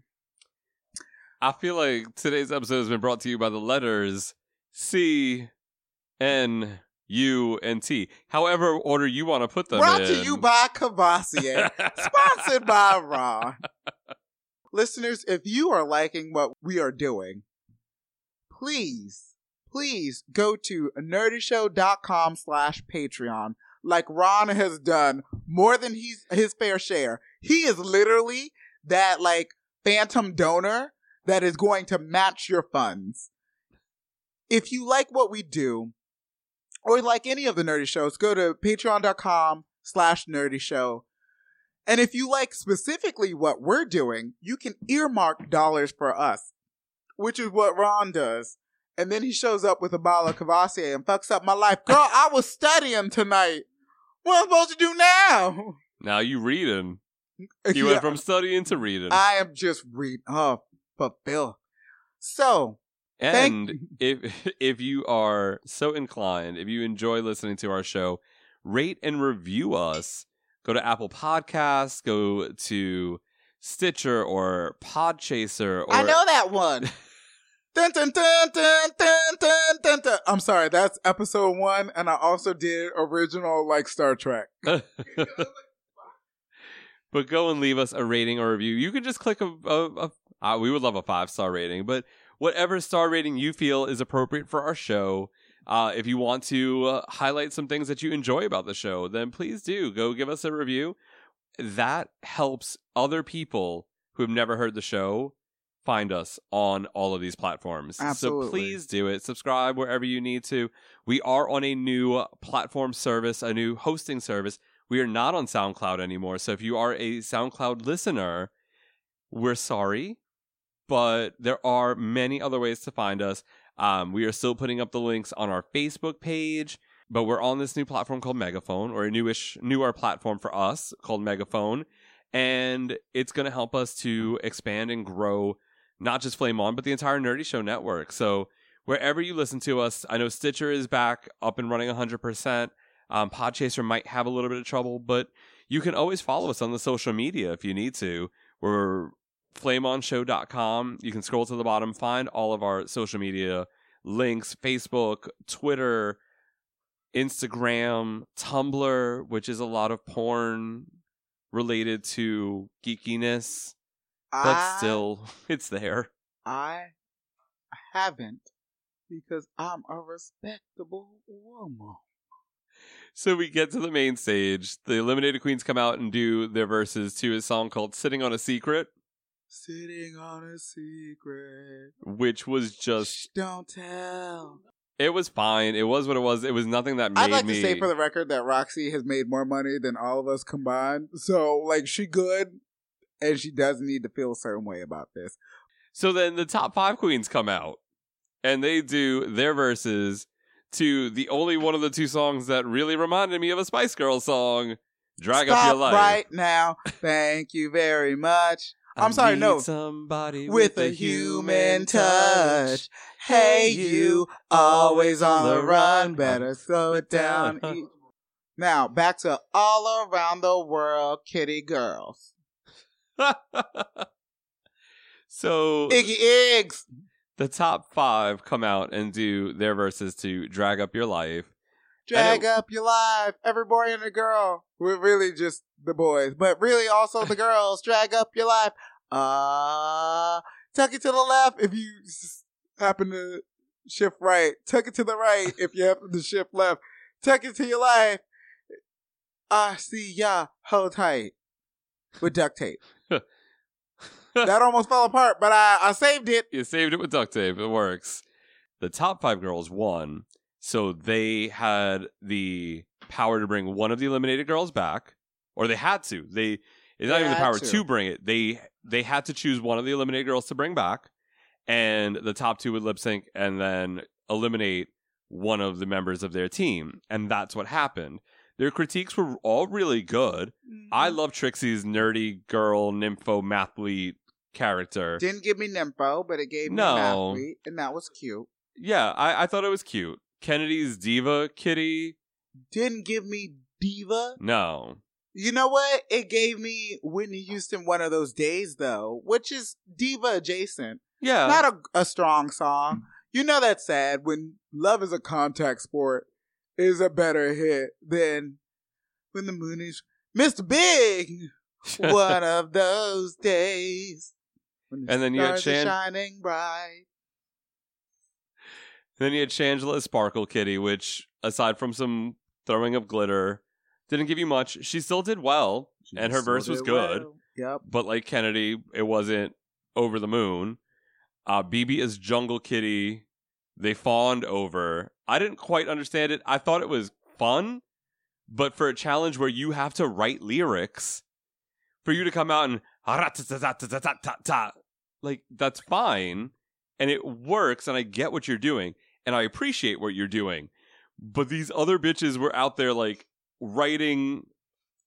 I feel like today's episode has been brought to you by the letters C, N, U, and T. However order you want to put them Brought in. to you by Courvoisier. sponsored by Ron. Listeners, if you are liking what we are doing, please, please go to nerdyshow.com slash Patreon like Ron has done more than he's his fair share. He is literally that like phantom donor that is going to match your funds. If you like what we do, or like any of the nerdy shows, go to patreon.com slash nerdy show. And if you like specifically what we're doing, you can earmark dollars for us, which is what Ron does. And then he shows up with a bottle of Courvoisier and fucks up my life. Girl, I was studying tonight. What am I supposed to do now? Now you reading. You Yeah. went from studying to reading. I am just reading. Oh, but Bill. So, thank- And if if you are so inclined, if you enjoy listening to our show, rate and review us. Go to Apple Podcasts, go to Stitcher or Podchaser or I know that one. dun, dun, dun, dun, dun, dun, dun, dun. I'm sorry, that's episode one, and I also did original like Star Trek. but go and leave us a rating or review. You can just click a, a, a uh, we would love a five star rating, but whatever star rating you feel is appropriate for our show. Uh, if you want to uh, highlight some things that you enjoy about the show, then please do go give us a review. That helps other people who have never heard the show find us on all of these platforms. Absolutely. So please do it. Subscribe wherever you need to. We are on a new platform service, a new hosting service. We are not on SoundCloud anymore. So if you are a SoundCloud listener, we're sorry, but there are many other ways to find us. Um, we are still putting up the links on our Facebook page, but we're on this new platform called Megaphone, or a newish, newer platform for us called Megaphone, and it's going to help us to expand and grow not just Flame On, but the entire Nerdy Show network. So wherever you listen to us, I know Stitcher is back up and running 100%. Um, Podchaser might have a little bit of trouble, but you can always follow us on the social media if you need to. We're flameonshow.com. You can scroll to the bottom, find all of our social media links Facebook, Twitter, Instagram, Tumblr, which is a lot of porn related to geekiness, but I- still, it's there. I haven't because I'm a respectable woman. So we get to the main stage. The eliminated queens come out and do their verses to a song called "Sitting on a Secret," Sitting on a secret. which was just Shh, don't tell. it was fine. It was what it was. It was nothing that made me. I'd like me. to say for the record that Roxxxy has made more money than all of us combined. So, like, she good, and she doesn't need to feel a certain way about this. So then the top five queens come out and they do their verses to the only one of the two songs that really reminded me of a Spice Girls song, Drag Stop Up Your Life. right now. Thank you very much. I'm I sorry, no. Somebody With a human touch. Hey, you, always on the run. Better slow it down. Now, back to all around the world, kitty girls. so Iggy Iggs. the top five come out and do their verses to Drag Up Your Life. Drag up your life. Every boy and a girl. We're really just the boys, but really also the girls. Drag up your life. Uh, tuck it to the left if you happen to shift right. Tuck it to the right if you happen to shift left. Tuck it to your life. I see ya. Hold tight. With duct tape. That almost fell apart, but I, I saved it. You saved it with duct tape. It works. The top five girls won, so they had the power to bring one of the eliminated girls back, or they had to. They it's not They even the had power to. to. bring it. They they had to choose one of the eliminated girls to bring back, and the top two would lip sync and then eliminate one of the members of their team, and that's what happened. Their critiques were all really good. I mm-hmm. love Trixie's nerdy girl nympho mathlete character. Didn't give me Nympho, but it gave me No. Mathlete, and that was cute. Yeah, I, I thought it was cute. Kennedy's diva kitty. Didn't give me Diva. No. You know what? It gave me Whitney Houston one of those days though, which is diva adjacent. Yeah. Not a, a strong song. You know that's sad when love is a contact sport is a better hit than when the moon is Mr. Big. one of those days. When the And then you had are shining bright. Then you had Shangela Sparkle Kitty, which, aside from some throwing of glitter, didn't give you much. She still did well, and her verse was good. well. Yep. But like Kennedy, it wasn't over the moon. Uh, BeBe is Jungle Kitty. They fawned over. I didn't quite understand it. I thought it was fun, but for a challenge where you have to write lyrics, for you to come out and like that's fine, and it works, and I get what you're doing, and I appreciate what you're doing. But these other bitches were out there like writing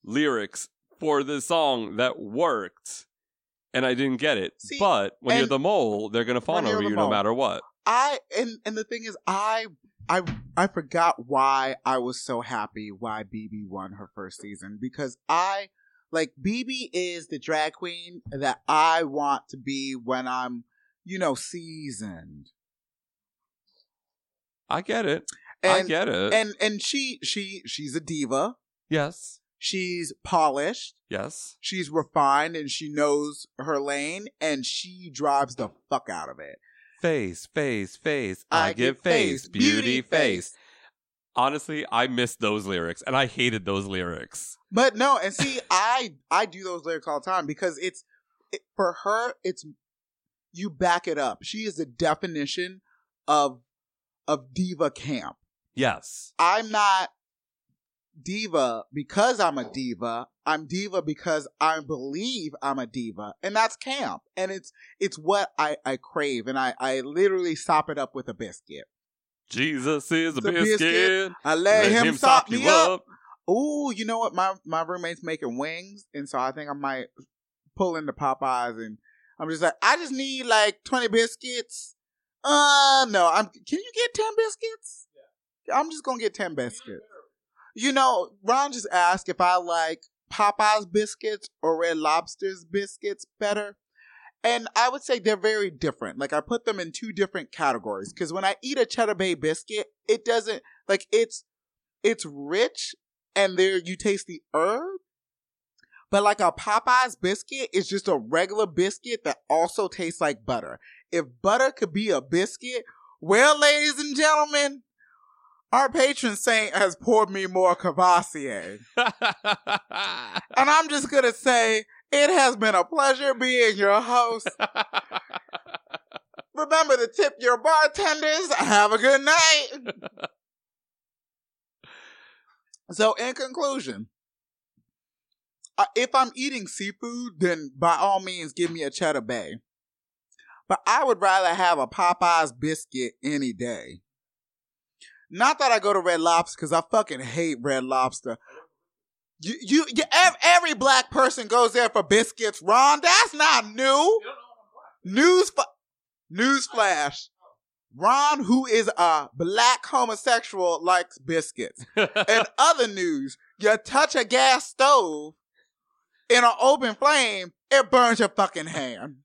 lyrics for the song that worked, and I didn't get it. See, but when you're the mole, they're gonna fawn over you no matter what. I and and the thing is, I I I forgot why I was so happy why BeBe won her first season because I like BeBe is the drag queen that I want to be when I'm you know seasoned. I get it. I get it. And and she she she's a diva. yes, She's polished. yes. She's refined and she knows her lane and she drives the fuck out of it. Face, face, face. I, I give give face, beauty, face. Honestly, I missed those lyrics, and I hated those lyrics. But no, and see, I I do those lyrics all the time because it's it, for her. It's you back it up. She is the definition of of diva camp. Yes. I'm not diva because I'm a diva. I'm diva because I believe I'm a diva, and that's camp. And it's it's what I I crave, and I I literally sop it up with a biscuit. Jesus is a biscuit. biscuit. I let, Let him, him sop sop me you up. up. Ooh, you know what? My my roommate's making wings, and so I think I might pull into Popeyes, and I'm just like, I just need like 20 biscuits. Uh, no, I'm. Can you get 10 biscuits? I'm just gonna get 10 biscuits. You know, Ron just asked if I like Popeyes biscuits or Red Lobster's biscuits better. And I would say they're very different. Like I put them in two different categories because when I eat a Cheddar Bay biscuit, it doesn't like it's it's rich and there you taste the herb. But like a Popeyes biscuit is just a regular biscuit that also tastes like butter. If butter could be a biscuit, well, ladies and gentlemen, Our patron saint has poured me more Courvoisier. And I'm just going to say, it has been a pleasure being your host. Remember to tip your bartenders. Have a good night. so, in conclusion, uh, if I'm eating seafood, then by all means, give me a cheddar bay. But I would rather have a Popeye's biscuit any day. Not that I go to Red Lobster because I fucking hate Red Lobster. You, you, you, ev- every black person goes there for biscuits, Ron. That's not new. News, news flash. Ron, who is a black homosexual, likes biscuits. and other news, you touch a gas stove in an open flame, it burns your fucking hand.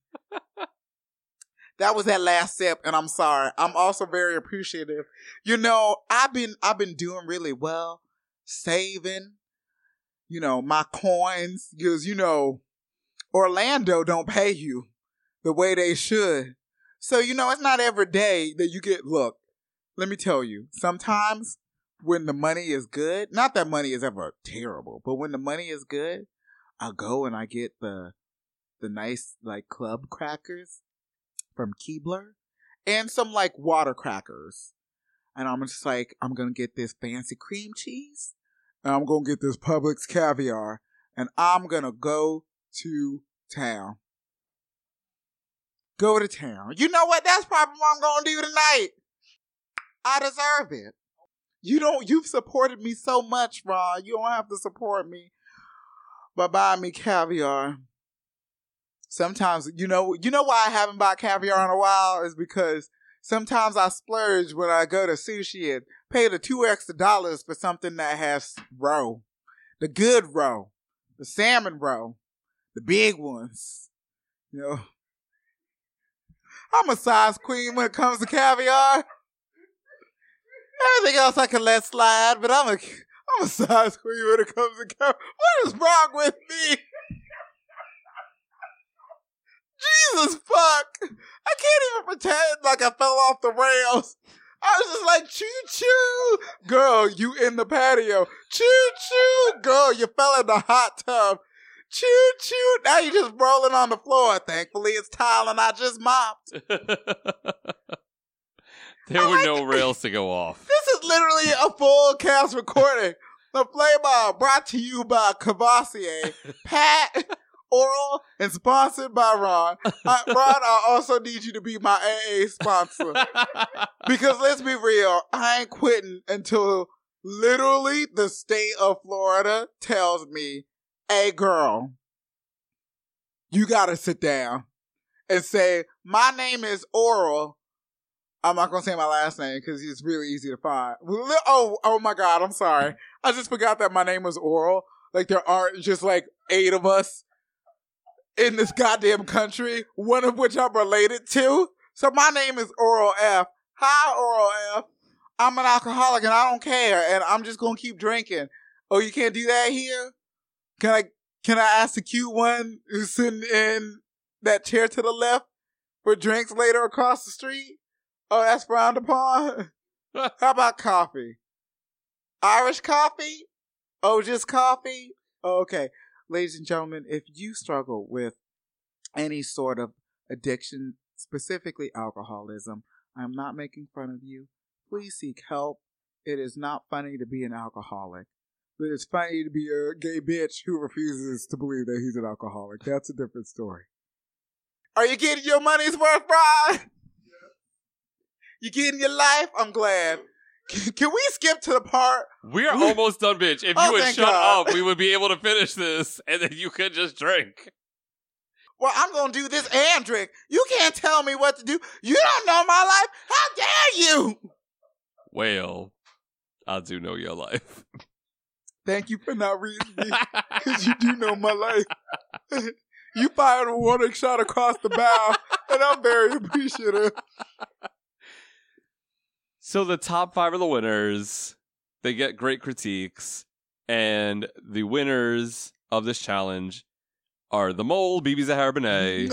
That was that last sip, and I'm sorry. I'm also very appreciative. You know, I've been I've been doing really well, saving, you know, my coins, because you know, Orlando don't pay you the way they should. So, you know, it's not every day that you get look, let me tell you, sometimes when the money is good, not that money is ever terrible, but when the money is good, I go and I get the the nice like club crackers from Keebler and some like water crackers. And I'm just like, I'm gonna get this fancy cream cheese and I'm gonna get this Publix caviar and I'm gonna go to town. Go to town. You know what? That's probably what I'm gonna do tonight. I deserve it. You don't you've supported me so much, Ron. You don't have to support me by buying me caviar. Sometimes you know you know why I haven't bought caviar in a while is because sometimes I splurge when I go to sushi and pay the two extra dollars for something that has roe. The good roe. The salmon roe. The big ones. You know. I'm a size queen when it comes to caviar. Everything else I can let slide, but I'm a I'm a size queen when it comes to caviar. What is wrong with me? Jesus fuck! I can't even pretend like I fell off the rails. I was just like, choo choo! Girl, you in the patio. Choo choo! Girl, you fell in the hot tub. Choo choo! Now you're just rolling on the floor. Thankfully, it's tile and I just mopped. there were no rails to go off. This is literally a full cast recording. The Play Ball brought to you by Courvoisier, Pat, Oral, and sponsored by Ron. Uh, Ron, I also need you to be my AA sponsor. because let's be real, I ain't quitting until literally the state of Florida tells me, hey girl, you gotta sit down and say, my name is Oral. I'm not gonna say my last name because it's really easy to find. Oh, oh my god, I'm sorry. I just forgot that my name was Oral. Like there aren't just like eight of us in this goddamn country, one of which I'm related to. So my name is Oral F. Hi, Oral F. I'm an alcoholic and I don't care, and I'm just gonna keep drinking. Oh, you can't do that here? Can I can I ask the cute one who's sitting in that chair to the left for drinks later across the street? Oh, that's frowned upon. How about coffee? Irish coffee? Oh, just coffee? Oh, okay. Ladies and gentlemen, if you struggle with any sort of addiction, specifically alcoholism, I'm not making fun of you. Please seek help. It is not funny to be an alcoholic, but it's funny to be a gay bitch who refuses to believe that he's an alcoholic. That's a different story. Are you getting your money's worth, Brian? You getting your life? I'm glad. Can, we skip to the part? We are almost done, bitch. If Oh, you would shut God. up, we would be able to finish this, and then you could just drink. Well, I'm gonna do this and drink. You can't tell me what to do. You don't know my life. How dare you? Well, I do know your life. Thank you for not reading me, because you do know my life. you fired a warning shot across the bow, and I'm very appreciative. So the top five are the winners. They get great critiques, and the winners of this challenge are the mole, BeBe Zahara Benet,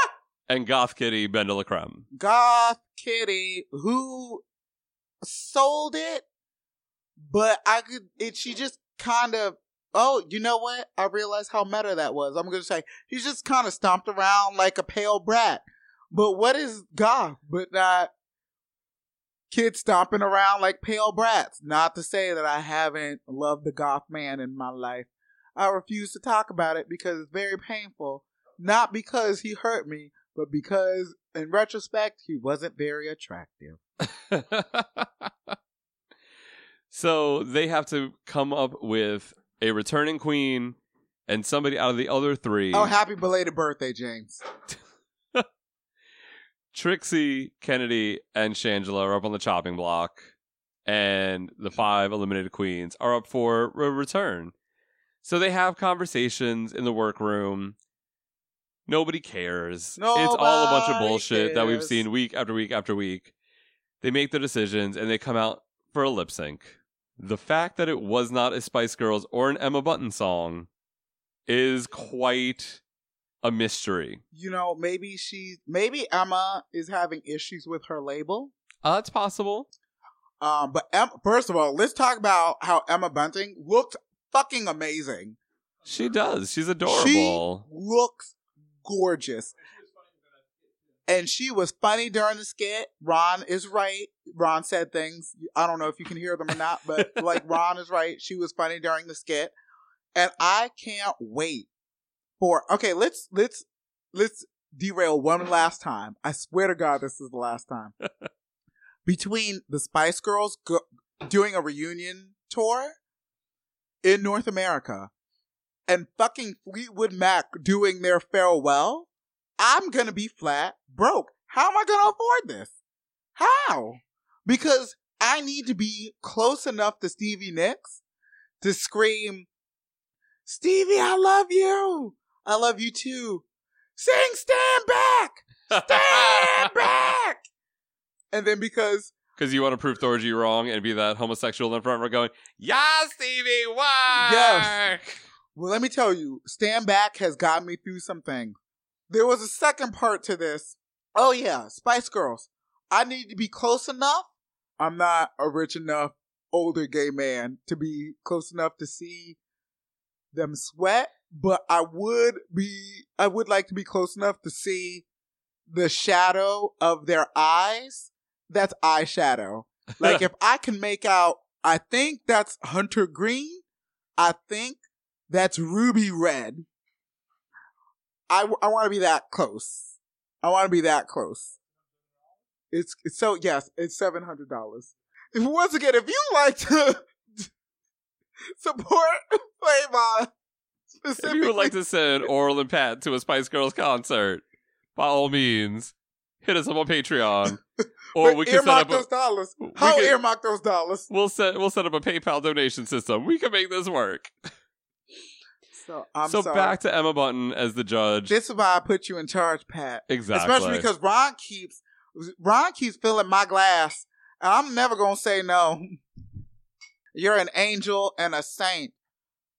and Goth Kitty, BenDeLaCreme. Goth Kitty, who sold it but I could. It. She just kind of. Oh, you know what? I realized how meta that was. I'm gonna say he's just kind of stomped around like a pale brat. But what is goth? But not kids stomping around like pale brats. Not to say that I haven't loved the goth man in my life. I refuse to talk about it because it's very painful. Not because he hurt me, but because in retrospect he wasn't very attractive. so they have to come up with a returning queen and somebody out of the other three. Oh, happy belated birthday, James. Trixie, Kennedy, and Shangela are up on the chopping block, and the five eliminated queens are up for a return. So they have conversations in the workroom. Nobody cares. it's all a bunch of Nobody bullshit that we've seen week after week after week. They make their decisions and they come out for a lip sync. The fact that it was not a Spice Girls or an Emma Bunton song is quite a mystery. You know, maybe she, maybe Emma is having issues with her label. Uh, it's possible. Um, but Em- first of all, let's talk about how Emma Bunton looked fucking amazing. She does. She's adorable. She looks gorgeous. And she was funny during the skit. Ron is right. Ron said things. I don't know if you can hear them or not, but like Ron is right. She was funny during the skit. And I can't wait for okay, let's let's let's derail one last time. I swear to God this is the last time. Between the Spice Girls go- doing a reunion tour in North America and fucking Fleetwood Mac doing their farewell, I'm gonna be flat broke. How am I gonna afford this? How? Because I need to be close enough to Stevie Nicks to scream, Stevie, I love you. I love you too. Sing stand back! Stand back! And then because Because you want to prove Thorgy wrong and be that homosexual in front row going, Yeah, Stevie, work! Yes. Well, let me tell you, Stand Back has got me through some things. There was a second part to this. Oh, yeah, Spice Girls. I need to be close enough. I'm not a rich enough older gay man to be close enough to see them sweat, but I would be, I would like to be close enough to see the shadow of their eyes. That's eyeshadow. Like if I can make out, I think that's Hunter Green. I think that's ruby red. I, I want to be that close. I want to be that close. It's, it's so yes, it's seven hundred dollars. If once again, if you like to support Flame On, If you would like to send Oral and Pat to a Spice Girls concert, by all means, hit us up on Patreon. Or we can set up those a, dollars. How can- earmark those dollars? we'll set we'll set up a PayPal donation system. We can make this work. So I'm so back to Emma Bunton as the judge. This is why I put you in charge, Pat. Exactly. Especially because Ron keeps Ron keeps filling my glass, and I'm never gonna say no. You're an angel and a saint,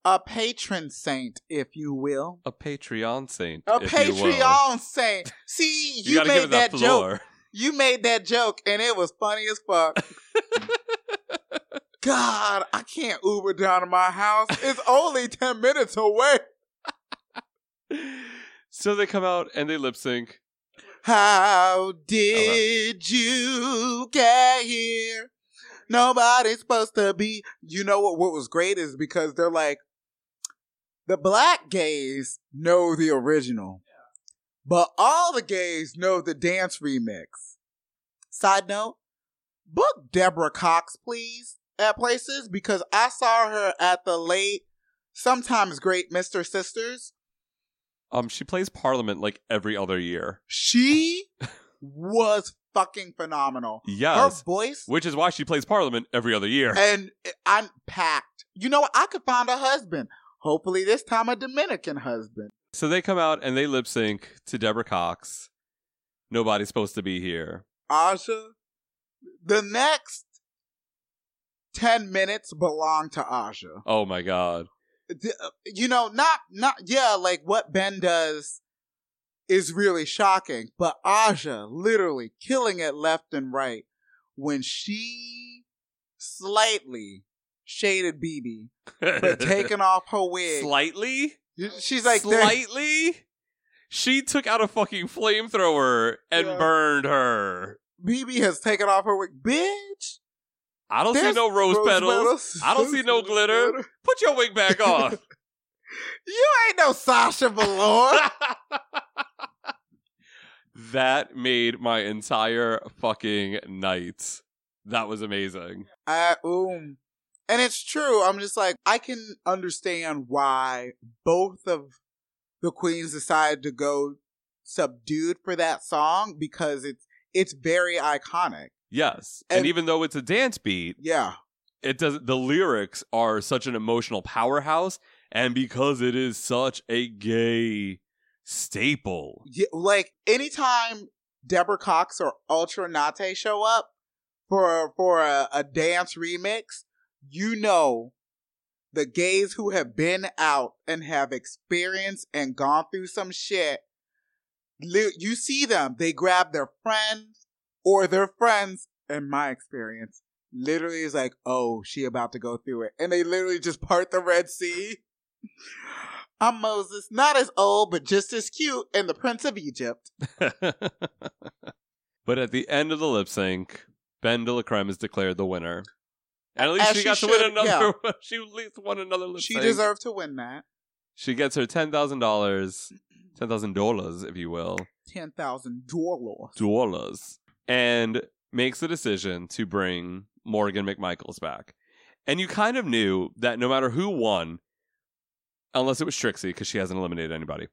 a patron saint, if you will, a Patreon saint. a if you will. Patreon saint. See, You you, made that that, floor. joke. You made that joke, and it was funny as fuck. God, I can't Uber down to my house. It's only ten minutes away. So they come out and they lip sync. How did you get here? Nobody's supposed to be. You know what? What was great is because they're like, the black gays know the original, but all the gays know the dance remix. Side note: book Deborah Cox, please, at places because I saw her at the late, sometimes great Mister Sisters. Um, she plays Parliament like every other year. She was fucking phenomenal. Yes. Her voice Which is why she plays Parliament every other year. and I'm packed. You know what? I could find a husband. Hopefully this time a Dominican husband. So they come out and they lip sync to Deborah Cox. Nobody's supposed to be here. Aja. The next 10 minutes belong to Aja. Oh my god. Uh, you know, not not yeah, like what Ben does is really shocking, but Aja literally killing it left and right when she slightly shaded BeBe for taking off her wig. Slightly? She's like, Slightly? She took out a fucking flamethrower and Yeah. burned her. BeBe has taken off her wig. Bitch! I don't see no rose, rose petals. petals. I don't see no glitter. Put your wig back on. You ain't no Sasha Velour. that made my entire fucking night. That was amazing. I um, and it's true. I'm just like I can understand why both of the queens decided to go subdued for that song because it's it's very iconic. Yes. And, And- even though it's a dance beat, Yeah, it does the lyrics are such an emotional powerhouse and because it is such a gay staple. yeah like anytime Deborah Cox or Ultra Nate show up for for a, a dance remix, you know the gays who have been out and have experienced and gone through some shit. You see them, they grab their friends or their friends, in my experience, literally is like, oh, she about to go through it. And they literally just part the Red Sea. I'm Moses, not as old, but just as cute, and the Prince of Egypt. but at the end of the lip sync, BenDeLaCreme is declared the winner. And at least As she she got to win should, another she at least won another lip She sync. deserved to win that. She gets her ten thousand dollars, ten thousand dollars, if you will, Ten thousand dollars. dollars, and makes the decision to bring Morgan McMichaels back. And you kind of knew that no matter who won, unless it was Trixie because she hasn't eliminated anybody,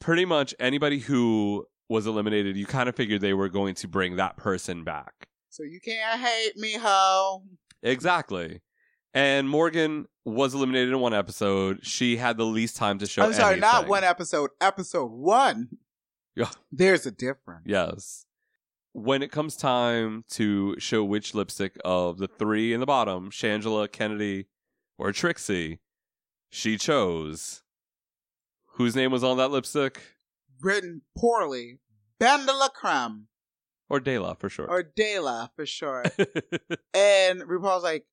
pretty much anybody who was eliminated, you kind of figured they were going to bring that person back. So you can't hate me, ho. Exactly. And Morgan was eliminated in one episode. She had the least time to show. I'm sorry, not one episode. Episode one. Yeah. There's a difference. Yes. When it comes time to show which lipstick of the three in the bottom, Shangela, Kennedy, or Trixie, she chose. Whose name was on that lipstick? Written poorly. BenDeLaCreme. Or Dela, for sure. Or Dela for short. and RuPaul's like,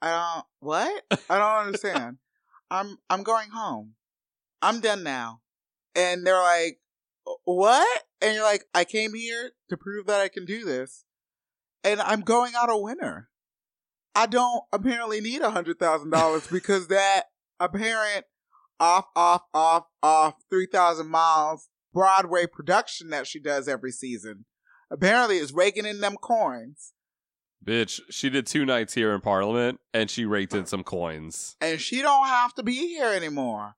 I don't what? I don't understand. I'm I'm going home. I'm done now. And they're like, What? And you're like, I came here to prove that I can do this. And I'm going out a winner. I don't apparently need a hundred thousand dollars because that apparent off, off, off, off three thousand miles Broadway production that she does every season apparently is raking in them coins. Bitch, she did two nights here in Parliament and she raked in some coins. and she don't have to be here anymore.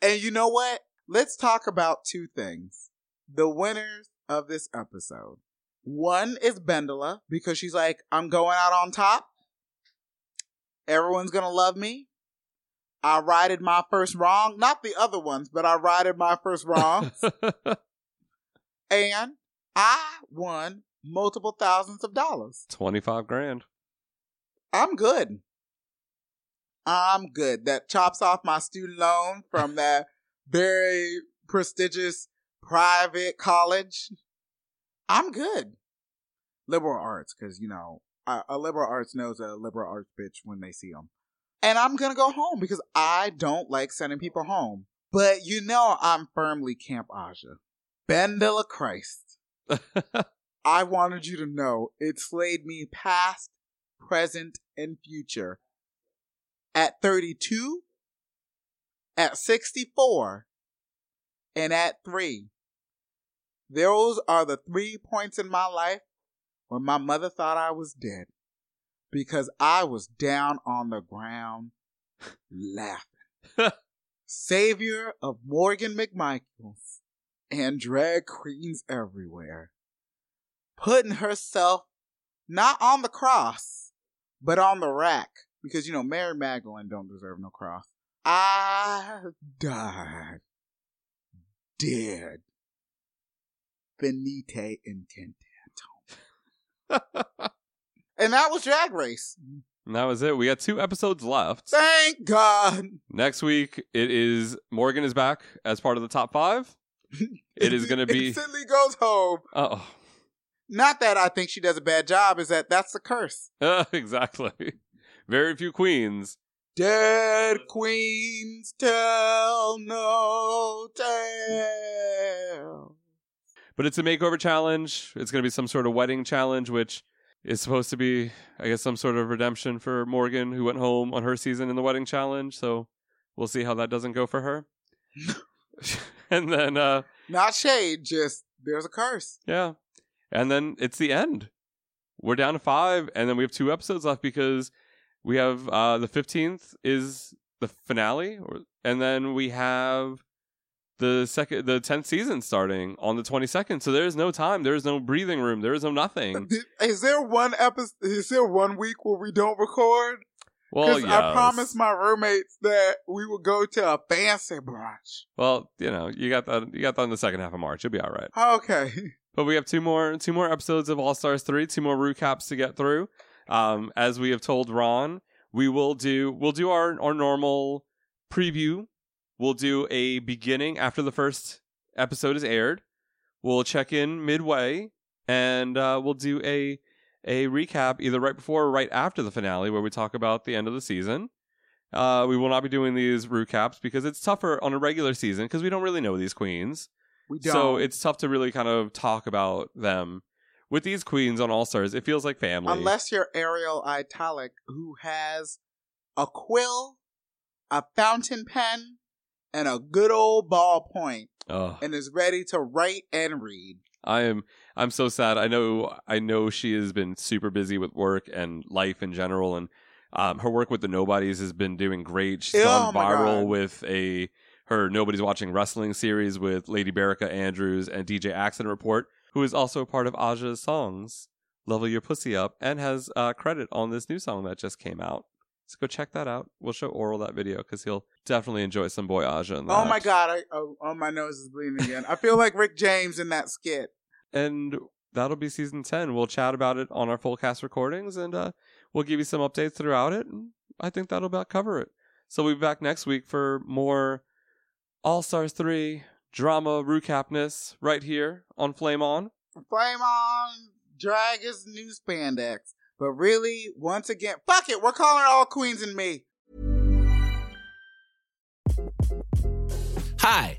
And you know what? Let's talk about two things. The winners of this episode. One is Bendela because she's like, I'm going out on top. Everyone's gonna love me. I righted my first wrong, not the other ones, but I righted my first wrong, and I won multiple thousands of dollars. 25 grand. I'm good. I'm good. That chops off my student loan from that very prestigious private college. I'm good. Liberal arts, because, you know, a, a liberal arts knows a liberal arts bitch when they see them. And I'm going to go home because I don't like sending people home. But you know, I'm firmly Camp Aja. Ben la Christ. I wanted you to know it slayed me past, present, and future. At 32, at 64, and at 3. Those are the three points in my life when my mother thought I was dead. Because I was down on the ground laughing. Savior of Morgan McMichaels and drag queens everywhere putting herself not on the cross, but on the rack. Because, you know, Mary Magdalene don't deserve no cross. I died. Dead. Benite incantato. and that was Drag Race. And that was it. We got two episodes left. Thank God. Next week, it is Morgan is back as part of the top five. It is going to be. Instantly goes home. Oh, Not that I think she does a bad job, is that that's the curse. exactly. very few queens. Dead queens tell no tale. But it's a makeover challenge. It's going to be some sort of wedding challenge, which is supposed to be, I guess, some sort of redemption for Morgan, who went home on her season in the wedding challenge. So we'll see how that doesn't go for her. and then, uh, Not shade, just there's a curse. yeah. And then it's the end. We're down to five, and then we have two episodes left because we have uh, the 15th is the finale, or, and then we have the second, the 10th season starting on the 22nd. So there is no time, there is no breathing room, there is no nothing. Is there one episode? Is there one week where we don't record? Well, Because I promised my roommates that we would go to a fancy brunch. Well, you know, you got that. You got that in the second half of March. You'll be all right. Okay. But we have two more, two more episodes of All Stars three, two more recaps to get through. Um, as we have told Ron, we will do, we'll do our our normal preview. We'll do a beginning after the first episode is aired. We'll check in midway, and uh, we'll do a a recap either right before or right after the finale, where we talk about the end of the season. Uh, we will not be doing these recaps because it's tougher on a regular season because we don't really know these queens. We don't. So it's tough to really kind of talk about them. With these queens on All Stars, it feels like family. Unless you're Ariel Italic, who has a quill, a fountain pen, and a good old ballpoint, and is ready to write and read. I am I'm so sad. I know I know she has been super busy with work and life in general and um, her work with the Nobodies has been doing great. She's Oh gone viral with a her Nobody's Watching Wrestling series with Lady Berica Andrews and DJ Accident Report, who is also part of Aja's songs, Level Your Pussy Up, and has uh, credit on this new song that just came out. So go check that out. We'll show Oral that video because he'll definitely enjoy some boy Aja in that. Oh my god! I, oh, oh, my nose is bleeding again. I feel like Rick James in that skit. And that'll be season 10 we'll chat about it on our full cast recordings and uh, we'll give you some updates throughout it and i think that'll about cover it so we'll be back next week for more all stars 3 drama recapness right here on flame on Flame on, drag his new spandex. But really, once again, fuck it. We're calling it all queens and me. Hi,